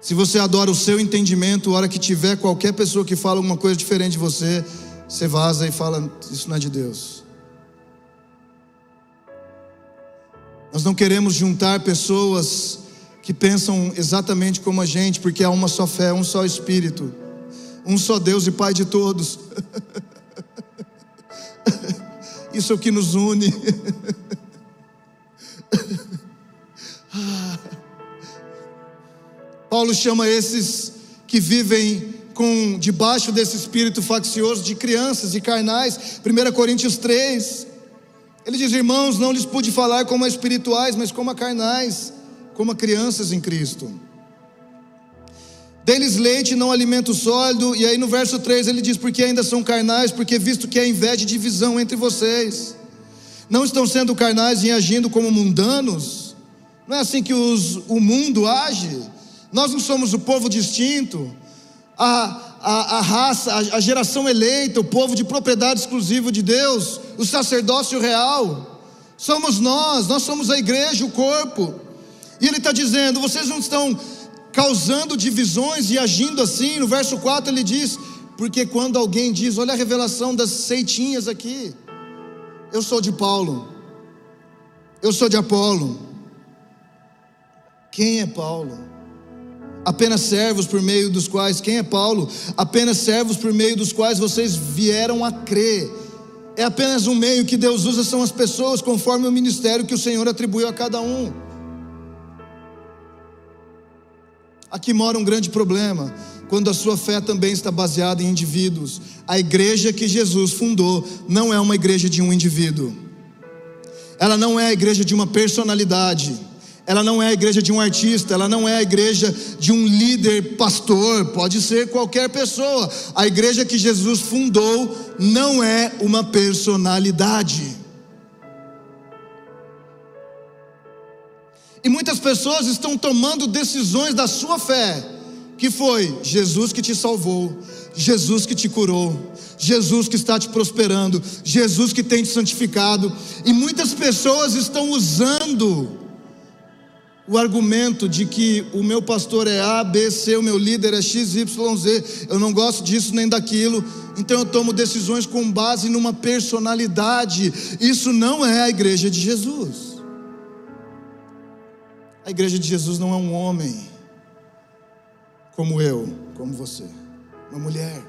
Se você adora o seu entendimento, a hora que tiver qualquer pessoa que fala alguma coisa diferente de você, você vaza e fala: Isso não é de Deus. Nós não queremos juntar pessoas que pensam exatamente como a gente, porque há uma só fé, um só Espírito, um só Deus e Pai de todos. Isso é o que nos une. Paulo chama esses que vivem com debaixo desse espírito faccioso de crianças e carnais. 1 Coríntios 3. Ele diz: Irmãos, não lhes pude falar como a espirituais, mas como a carnais, como a crianças em Cristo. Deles leite, não alimento sólido. E aí no verso 3 ele diz: Porque ainda são carnais, porque visto que há inveja e divisão entre vocês, não estão sendo carnais e agindo como mundanos. Não é assim que os, o mundo age. Nós não somos o povo distinto, a, a, a raça, a, a geração eleita, o povo de propriedade exclusiva de Deus, o sacerdócio real. Somos nós, nós somos a igreja, o corpo. E ele está dizendo: vocês não estão causando divisões e agindo assim. No verso 4 ele diz: porque quando alguém diz, olha a revelação das seitinhas aqui, eu sou de Paulo, eu sou de Apolo. Quem é Paulo? Apenas servos por meio dos quais, quem é Paulo? Apenas servos por meio dos quais vocês vieram a crer. É apenas um meio que Deus usa, são as pessoas, conforme o ministério que o Senhor atribuiu a cada um. Aqui mora um grande problema, quando a sua fé também está baseada em indivíduos. A igreja que Jesus fundou não é uma igreja de um indivíduo, ela não é a igreja de uma personalidade ela não é a igreja de um artista, ela não é a igreja de um líder pastor, pode ser qualquer pessoa. A igreja que Jesus fundou não é uma personalidade. E muitas pessoas estão tomando decisões da sua fé, que foi Jesus que te salvou, Jesus que te curou, Jesus que está te prosperando, Jesus que tem te santificado, e muitas pessoas estão usando o argumento de que o meu pastor é A, B, C, o meu líder é X, Y, Z, eu não gosto disso nem daquilo, então eu tomo decisões com base numa personalidade. Isso não é a igreja de Jesus. A igreja de Jesus não é um homem como eu, como você, uma mulher.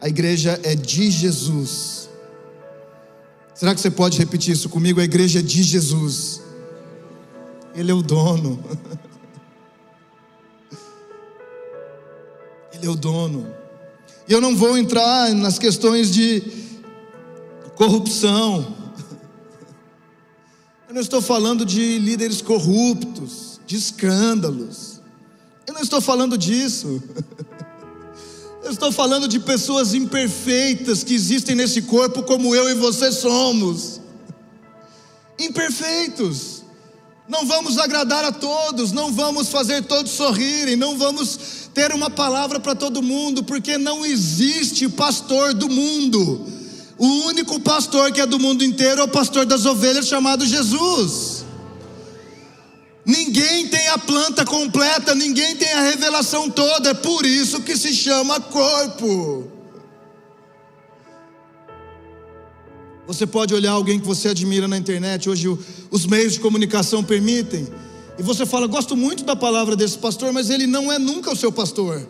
A igreja é de Jesus. Será que você pode repetir isso comigo? A igreja é de Jesus. Ele é o dono. Ele é o dono. E eu não vou entrar nas questões de corrupção. Eu não estou falando de líderes corruptos, de escândalos. Eu não estou falando disso. Eu estou falando de pessoas imperfeitas que existem nesse corpo, como eu e você somos. Imperfeitos. Não vamos agradar a todos, não vamos fazer todos sorrirem, não vamos ter uma palavra para todo mundo, porque não existe pastor do mundo. O único pastor que é do mundo inteiro é o pastor das ovelhas chamado Jesus. Ninguém tem a planta completa, ninguém tem a revelação toda, é por isso que se chama corpo. Você pode olhar alguém que você admira na internet, hoje os meios de comunicação permitem, e você fala: Gosto muito da palavra desse pastor, mas ele não é nunca o seu pastor,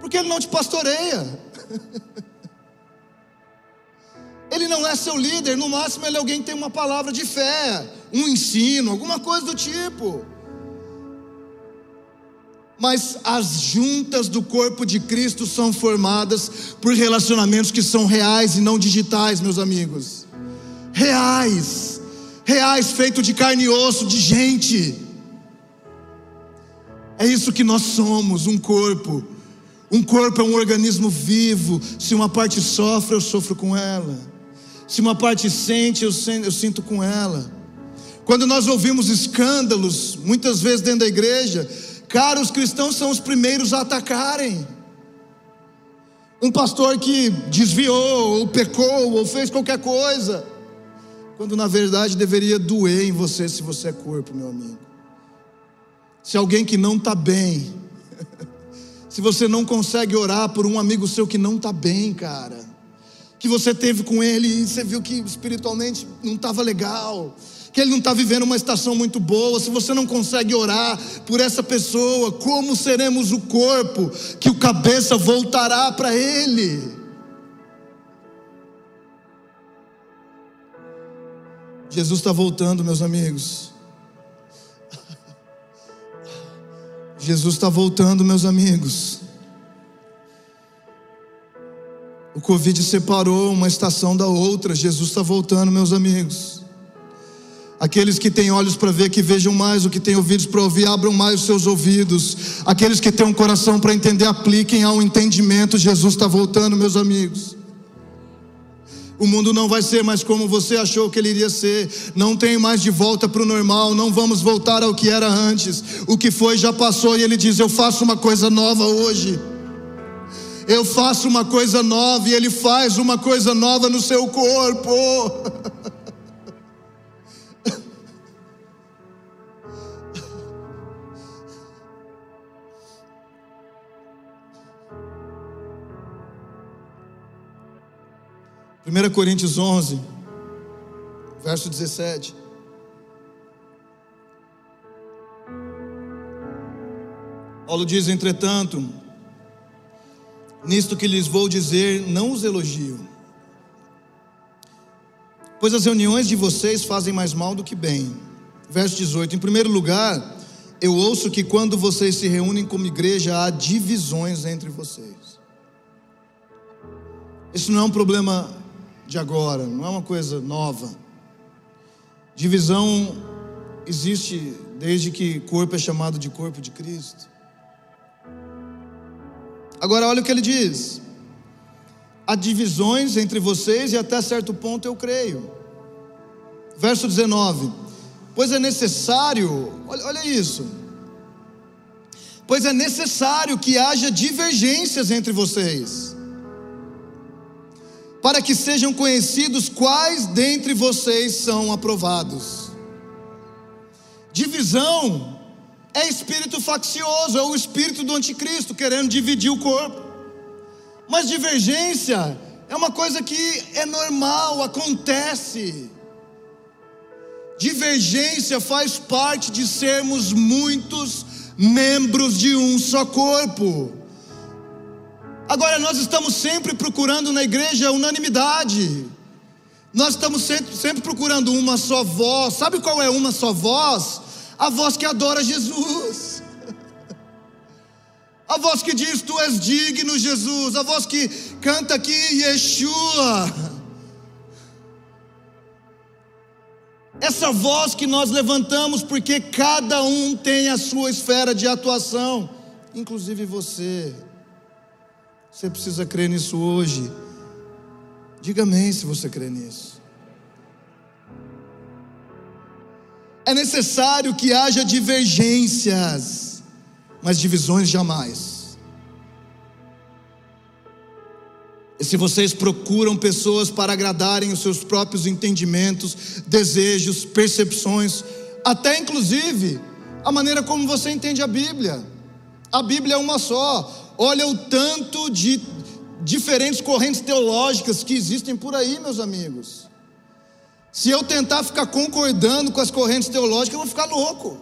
porque ele não te pastoreia, ele não é seu líder, no máximo ele é alguém que tem uma palavra de fé, um ensino, alguma coisa do tipo. Mas as juntas do corpo de Cristo são formadas por relacionamentos que são reais e não digitais, meus amigos. Reais, reais, feito de carne e osso, de gente. É isso que nós somos, um corpo. Um corpo é um organismo vivo. Se uma parte sofre, eu sofro com ela. Se uma parte sente, eu sinto com ela. Quando nós ouvimos escândalos, muitas vezes dentro da igreja, cara, os cristãos são os primeiros a atacarem. Um pastor que desviou, ou pecou, ou fez qualquer coisa, quando na verdade deveria doer em você se você é corpo, meu amigo. Se alguém que não está bem, se você não consegue orar por um amigo seu que não está bem, cara, que você teve com ele e você viu que espiritualmente não estava legal, que ele não está vivendo uma estação muito boa, se você não consegue orar por essa pessoa, como seremos o corpo que o cabeça voltará para ele? Jesus está voltando, meus amigos. Jesus está voltando, meus amigos. O Covid separou uma estação da outra. Jesus está voltando, meus amigos. Aqueles que têm olhos para ver, que vejam mais, o que têm ouvidos para ouvir, abram mais os seus ouvidos. Aqueles que têm um coração para entender, apliquem ao entendimento. Jesus está voltando, meus amigos. O mundo não vai ser mais como você achou que ele iria ser. Não tem mais de volta para o normal. Não vamos voltar ao que era antes. O que foi já passou. E ele diz: Eu faço uma coisa nova hoje. Eu faço uma coisa nova. E ele faz uma coisa nova no seu corpo. 1 Coríntios 11, verso 17. Paulo diz: entretanto, nisto que lhes vou dizer, não os elogio, pois as reuniões de vocês fazem mais mal do que bem. Verso 18: Em primeiro lugar, eu ouço que quando vocês se reúnem como igreja, há divisões entre vocês. Isso não é um problema de agora, não é uma coisa nova. Divisão existe desde que corpo é chamado de corpo de Cristo. Agora, olha o que ele diz: há divisões entre vocês e até certo ponto eu creio. Verso 19: Pois é necessário, olha, olha isso, pois é necessário que haja divergências entre vocês para que sejam conhecidos quais dentre vocês são aprovados. Divisão é espírito faccioso, é o espírito do anticristo querendo dividir o corpo. Mas divergência é uma coisa que é normal, acontece. Divergência faz parte de sermos muitos membros de um só corpo. Agora, nós estamos sempre procurando na igreja unanimidade. Nós estamos sempre, procurando uma só voz. Sabe qual é uma só voz? A voz que adora Jesus. A voz que diz: Tu és digno, Jesus. A voz que canta aqui, Yeshua. Essa voz que nós levantamos, porque cada um tem a sua esfera de atuação, inclusive você. Você precisa crer nisso hoje. Diga amém se você crê nisso. É necessário que haja divergências, mas divisões jamais. E se vocês procuram pessoas para agradarem os seus próprios entendimentos, desejos, percepções, até inclusive a maneira como você entende a Bíblia. A Bíblia é uma só. Olha o tanto de diferentes correntes teológicas que existem por aí, meus amigos. Se eu tentar ficar concordando com as correntes teológicas, eu vou ficar louco.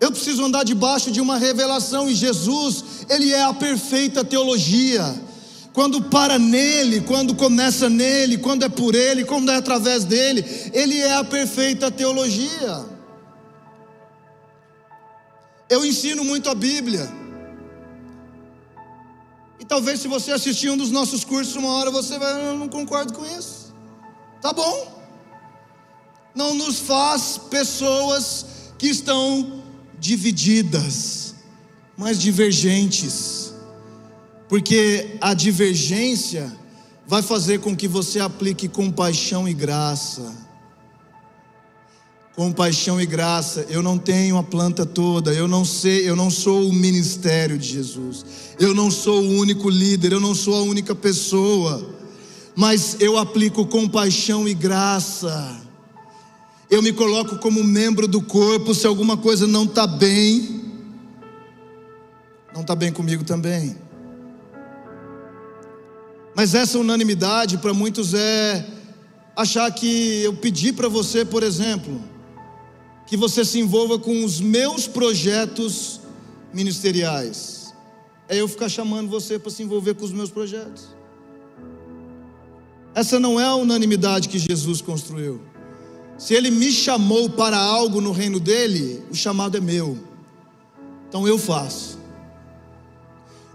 Eu preciso andar debaixo de uma revelação e Jesus, ele é a perfeita teologia. Quando para nele, quando começa nele, quando é por ele, quando é através dele, ele é a perfeita teologia. Eu ensino muito a Bíblia. E talvez se você assistir um dos nossos cursos uma hora você vai, eu não concordo com isso. Tá bom? Não nos faz pessoas que estão divididas, mas divergentes. Porque a divergência vai fazer com que você aplique compaixão e graça. Compaixão e graça. Eu não tenho a planta toda, eu não sei, eu não sou o ministério de Jesus. Eu não sou o único líder, eu não sou a única pessoa. Mas eu aplico compaixão e graça. Eu me coloco como membro do corpo, se alguma coisa não está bem, não está bem comigo também. Mas essa unanimidade para muitos é achar que eu pedi para você, por exemplo, que você se envolva com os meus projetos ministeriais. É eu ficar chamando você para se envolver com os meus projetos. Essa não é a unanimidade que Jesus construiu. Se ele me chamou para algo no reino dele, o chamado é meu. Então eu faço.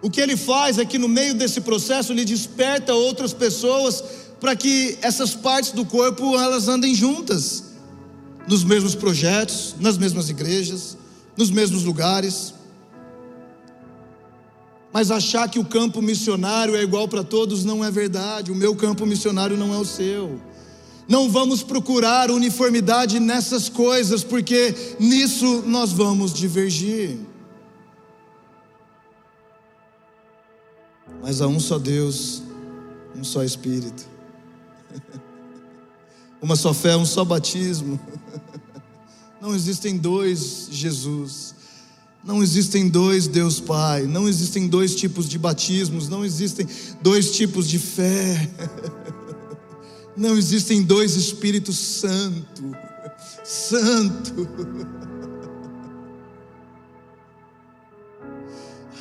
O que ele faz é que no meio desse processo ele desperta outras pessoas para que essas partes do corpo elas andem juntas, nos mesmos projetos, nas mesmas igrejas, nos mesmos lugares. Mas achar que o campo missionário é igual para todos não é verdade. O meu campo missionário não é o seu. Não vamos procurar uniformidade nessas coisas, porque nisso nós vamos divergir. Mas há um só Deus, um só Espírito, uma só fé, um só batismo. Não existem dois Jesus, não existem dois Deus Pai, não existem dois tipos de batismos, não existem dois tipos de fé, não existem dois Espíritos Santo, Santo.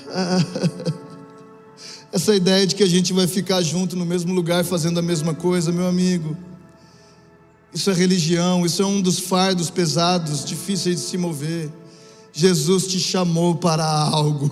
Essa ideia de que a gente vai ficar junto no mesmo lugar fazendo a mesma coisa, meu amigo. Isso é religião, isso é um dos fardos pesados, difíceis de se mover. Jesus te chamou para algo.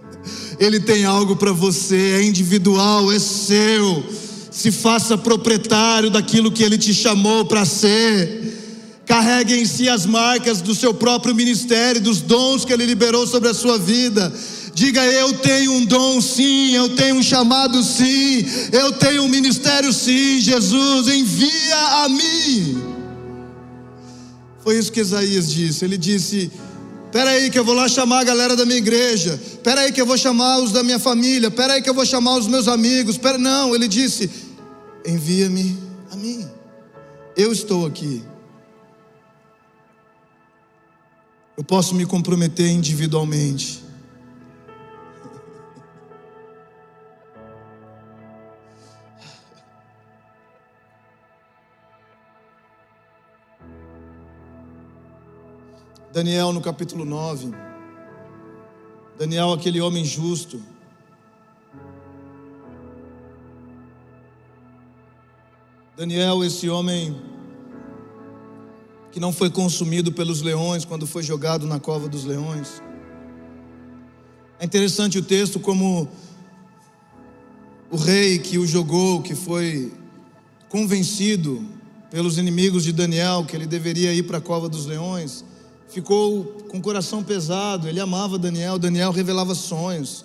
Ele tem algo para você, é individual, é seu. Se faça proprietário daquilo que ele te chamou para ser. Carregue em si as marcas do seu próprio ministério, dos dons que ele liberou sobre a sua vida. Diga: Eu tenho um dom, sim, eu tenho um chamado, sim, eu tenho um ministério, sim. Jesus, envia a mim. Foi isso que Isaías disse. Ele disse: Espera aí que eu vou lá chamar a galera da minha igreja. Espera aí que eu vou chamar os da minha família. Espera aí que eu vou chamar os meus amigos. Pera... Não, ele disse: Envia-me a mim. Eu estou aqui. Eu posso me comprometer individualmente. Daniel no capítulo 9. Daniel, aquele homem justo. Daniel, esse homem que não foi consumido pelos leões quando foi jogado na cova dos leões. É interessante o texto como o rei que o jogou, que foi convencido pelos inimigos de Daniel que ele deveria ir para a cova dos leões ficou com o coração pesado. Ele amava Daniel, Daniel revelava sonhos.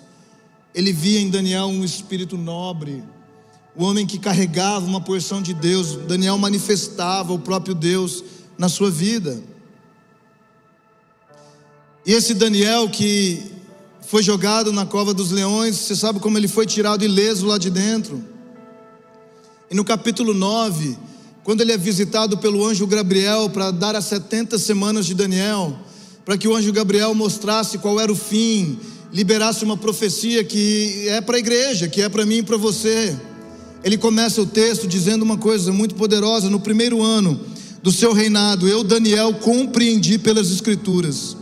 Ele via em Daniel um espírito nobre, o homem que carregava uma porção de Deus. Daniel manifestava o próprio Deus na sua vida. E esse Daniel que foi jogado na cova dos leões, você sabe como ele foi tirado ileso lá de dentro. E no capítulo 9, quando ele é visitado pelo anjo Gabriel para dar as 70 semanas de Daniel, para que o anjo Gabriel mostrasse qual era o fim, liberasse uma profecia que é para a igreja, que é para mim e para você. Ele começa o texto dizendo uma coisa muito poderosa: no primeiro ano do seu reinado, eu, Daniel, compreendi pelas Escrituras,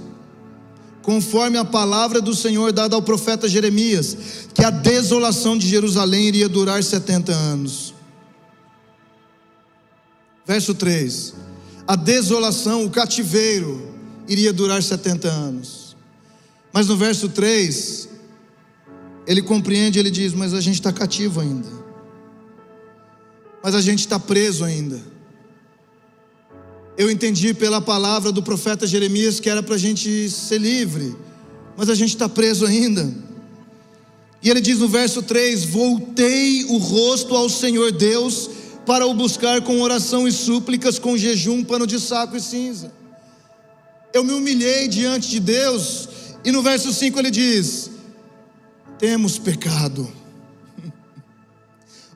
conforme a palavra do Senhor dada ao profeta Jeremias, que a desolação de Jerusalém iria durar 70 anos. Verso 3: A desolação, o cativeiro, iria durar 70 anos. Mas no verso 3, ele compreende, ele diz: Mas a gente está cativo ainda. Mas a gente está preso ainda. Eu entendi pela palavra do profeta Jeremias que era para a gente ser livre, mas a gente está preso ainda. E ele diz no verso 3: Voltei o rosto ao Senhor Deus para o buscar com oração e súplicas, com jejum, pano de saco e cinza. Eu me humilhei diante de Deus, e no verso 5 ele diz: Temos pecado.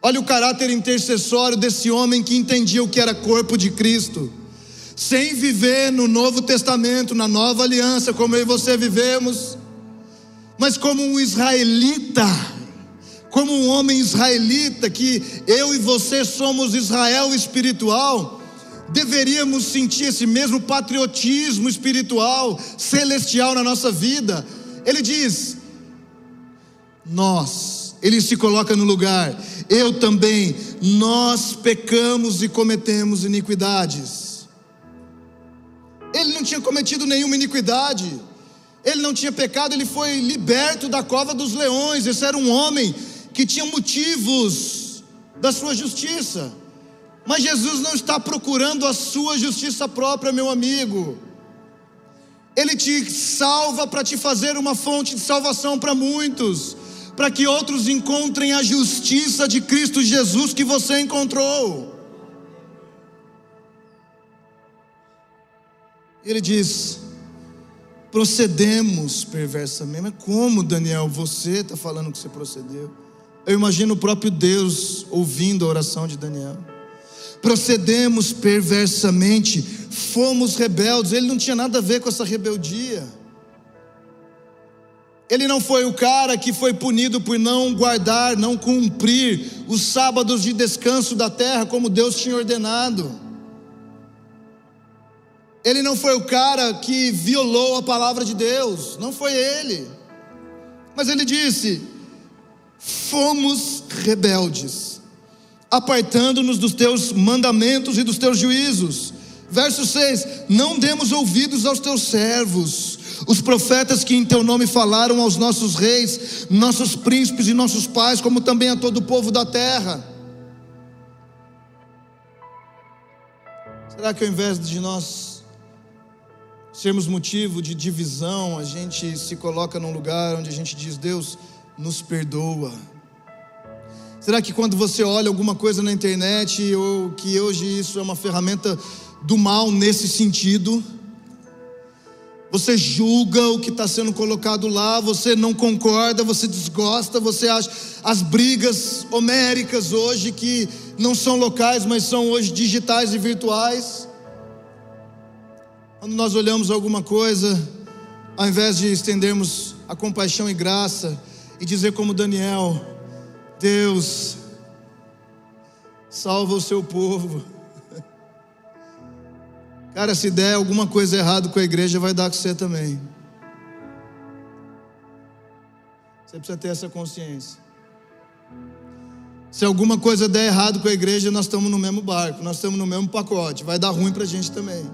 Olha o caráter intercessório desse homem que entendia o que era corpo de Cristo, sem viver no Novo Testamento, na nova aliança, como eu e você vivemos, mas como um israelita, como um homem israelita, que eu e você somos Israel espiritual, deveríamos sentir esse mesmo patriotismo espiritual, celestial na nossa vida. Ele diz: Nós, ele se coloca no lugar, eu também, nós pecamos e cometemos iniquidades. Ele não tinha cometido nenhuma iniquidade, ele não tinha pecado, ele foi liberto da cova dos leões. Esse era um homem que tinha motivos da sua justiça. Mas Jesus não está procurando a sua justiça própria, meu amigo. Ele te salva para te fazer uma fonte de salvação para muitos, para que outros encontrem a justiça de Cristo Jesus que você encontrou. Ele diz: procedemos perversamente. Mas como, Daniel, você está falando que você procedeu? Eu imagino o próprio Deus ouvindo a oração de Daniel. Procedemos perversamente, fomos rebeldes. Ele não tinha nada a ver com essa rebeldia. Ele não foi o cara que foi punido por não guardar, não cumprir os sábados de descanso da terra como Deus tinha ordenado. Ele não foi o cara que violou a palavra de Deus, não foi ele. Mas ele disse: fomos rebeldes, apartando-nos dos teus mandamentos e dos teus juízos. Verso 6: Não demos ouvidos aos teus servos, os profetas que em teu nome falaram aos nossos reis, nossos príncipes e nossos pais, como também a todo o povo da terra. Será que ao invés de nós sermos motivo de divisão, a gente se coloca num lugar onde a gente diz: Deus, nos perdoa. Será que quando você olha alguma coisa na internet, ou que hoje isso é uma ferramenta do mal nesse sentido, você julga o que está sendo colocado lá, você não concorda, você desgosta, você acha as brigas homéricas hoje que não são locais, mas são hoje digitais e virtuais. Quando nós olhamos alguma coisa, ao invés de estendermos a compaixão e graça e dizer como Daniel, Deus, salva o seu povo. Cara, se der alguma coisa errada com a igreja, vai dar com você também. Você precisa ter essa consciência. Se alguma coisa der errado com a igreja, nós estamos no mesmo barco, nós estamos no mesmo pacote. Vai dar ruim para a gente também.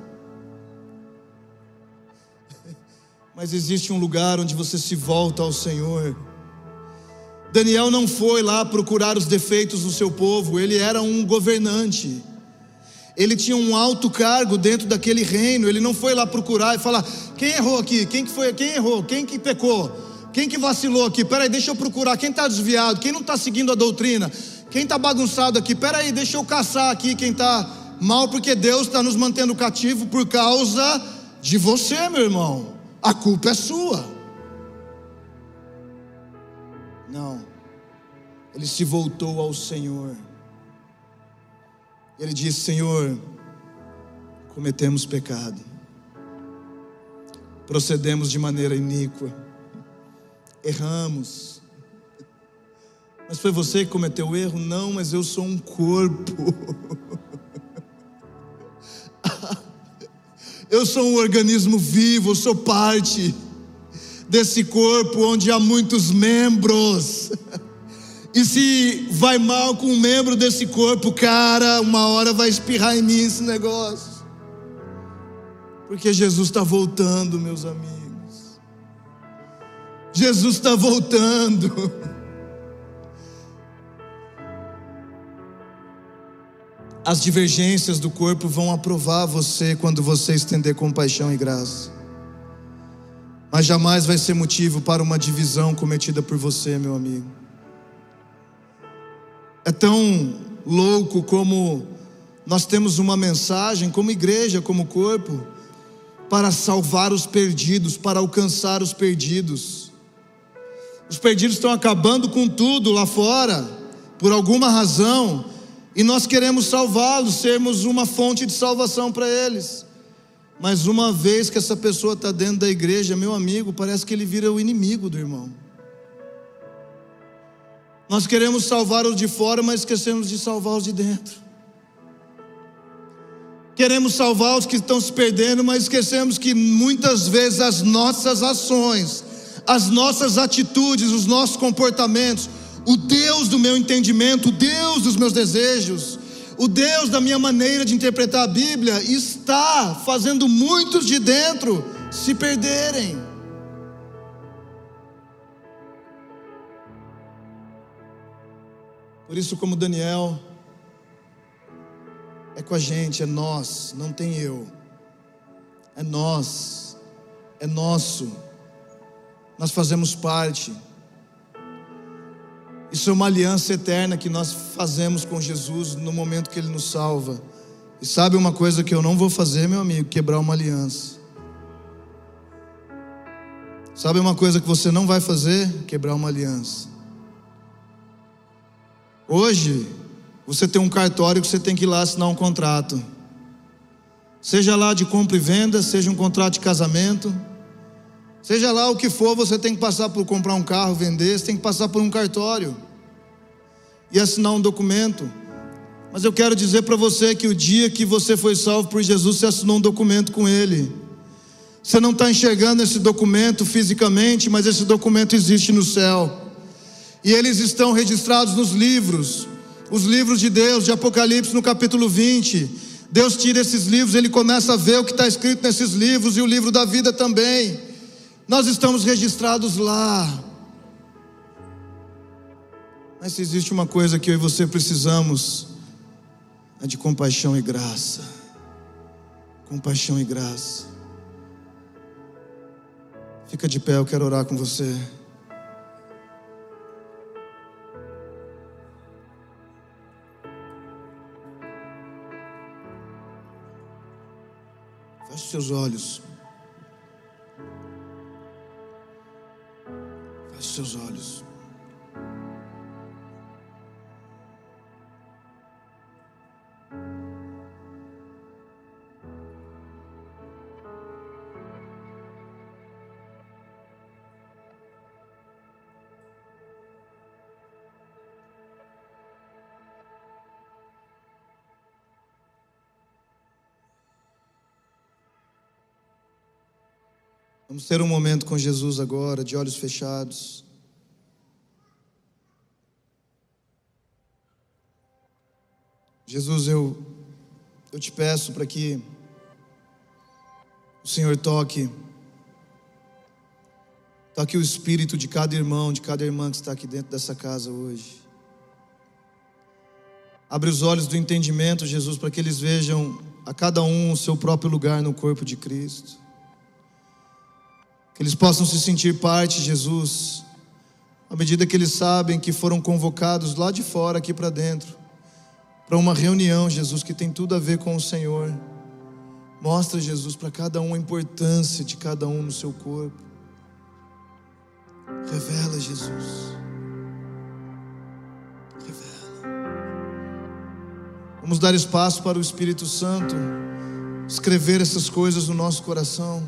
mas existe um lugar onde você se volta ao Senhor. Daniel não foi lá procurar os defeitos do seu povo, ele era um governante. Ele tinha um alto cargo dentro daquele reino, ele não foi lá procurar e falar: "Quem errou aqui? Quem que foi? Quem errou? Quem que pecou? Quem que vacilou aqui? Peraí, deixa eu procurar. Quem está desviado? Quem não está seguindo a doutrina? Quem está bagunçado aqui? Peraí, deixa eu caçar aqui quem está mal, porque Deus está nos mantendo cativo por causa de você, meu irmão a culpa é sua. Não, ele se voltou ao Senhor. Ele disse: Senhor, cometemos pecado, procedemos de maneira iníqua, erramos. Mas foi você que cometeu o erro? Não, mas eu sou um corpo. Eu sou um organismo vivo, eu sou parte desse corpo onde há muitos membros. E se vai mal com um membro desse corpo, cara, uma hora vai espirrar em mim esse negócio. Porque Jesus está voltando, meus amigos. Jesus está voltando. As divergências do corpo vão aprovar você quando você estender compaixão e graça. Mas jamais vai ser motivo para uma divisão cometida por você, meu amigo. É tão louco como nós temos uma mensagem, como igreja, como corpo, para salvar os perdidos, para alcançar os perdidos. Os perdidos estão acabando com tudo lá fora, por alguma razão, e nós queremos salvá-los, sermos uma fonte de salvação para eles. Mas uma vez que essa pessoa está dentro da igreja, meu amigo, parece que ele vira o inimigo do irmão. Nós queremos salvar os de fora, mas esquecemos de salvar os de dentro. Queremos salvar os que estão se perdendo, mas esquecemos que muitas vezes as nossas ações, as nossas atitudes, os nossos comportamentos, o Deus do meu entendimento, o Deus dos meus desejos, o Deus da minha maneira de interpretar a Bíblia está fazendo muitos de dentro se perderem. Por isso, como Daniel, é com a gente, é nós, não tem eu. É nós, é nosso. Nós fazemos parte. Isso é uma aliança eterna que nós fazemos com Jesus no momento que Ele nos salva. E sabe uma coisa que eu não vou fazer, meu amigo? Quebrar uma aliança. Sabe uma coisa que você não vai fazer? Quebrar uma aliança. Hoje, você tem um cartório que você tem que ir lá assinar um contrato. Seja lá de compra e venda, seja um contrato de casamento, seja lá o que for, você tem que passar por comprar um carro, vender, você tem que passar por um cartório e assinar um documento. Mas eu quero dizer para você que o dia que você foi salvo por Jesus, você assinou um documento com Ele. Você não está enxergando esse documento fisicamente, mas esse documento existe no céu. E eles estão registrados nos livros os livros de Deus, de Apocalipse no capítulo 20. Deus tira esses livros, ele começa a ver o que está escrito nesses livros e o livro da vida também. Nós estamos registrados lá. Mas se existe uma coisa que eu e você precisamos, é de compaixão e graça. Compaixão e graça. Fica de pé, eu quero orar com você. Feche seus olhos. Seus olhos. Vamos ter um momento com Jesus agora, de olhos fechados. Jesus, eu, eu te peço para que o Senhor toque, toque o espírito de cada irmão, de cada irmã que está aqui dentro dessa casa hoje. Abre os olhos do entendimento, Jesus, para que eles vejam a cada um o seu próprio lugar no corpo de Cristo. Que eles possam se sentir parte, Jesus, à medida que eles sabem que foram convocados lá de fora aqui para dentro, para uma reunião, Jesus, que tem tudo a ver com o Senhor. Mostra, Jesus, para cada um a importância de cada um no seu corpo. Revela, Jesus. Revela. Vamos dar espaço para o Espírito Santo escrever essas coisas no nosso coração.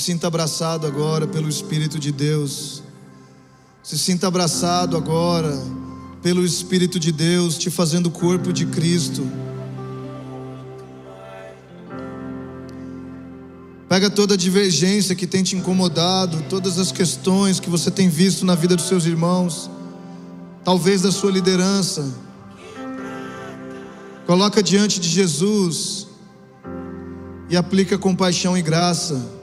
Sinta abraçado agora pelo Espírito de Deus. Se sinta abraçado agora pelo Espírito de Deus, te fazendo corpo de Cristo. Pega toda a divergência que tem te incomodado, todas as questões que você tem visto na vida dos seus irmãos, talvez da sua e aplica compaixão e graça.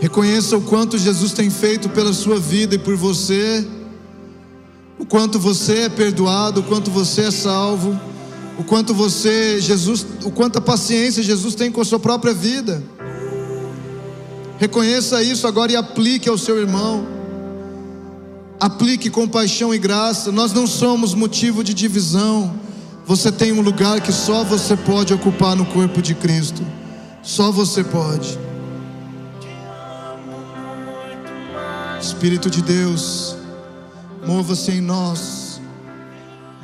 Reconheça o quanto Jesus tem feito pela sua vida e por você, o quanto você é perdoado, o quanto você é salvo, o quanto você, Jesus, o quanta paciência Jesus tem com a sua própria vida. Reconheça isso agora e aplique ao seu irmão. Aplique compaixão e graça. Nós não somos motivo de divisão. Você tem um lugar que só você pode ocupar no corpo de Cristo. Só você pode. Espírito de Deus, mova-se em nós.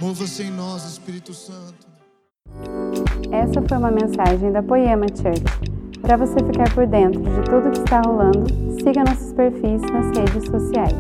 Mova-se em nós, Espírito Santo. Essa foi uma mensagem da Poema Church. Para você ficar por dentro de tudo que está rolando, siga nossos perfis nas redes sociais.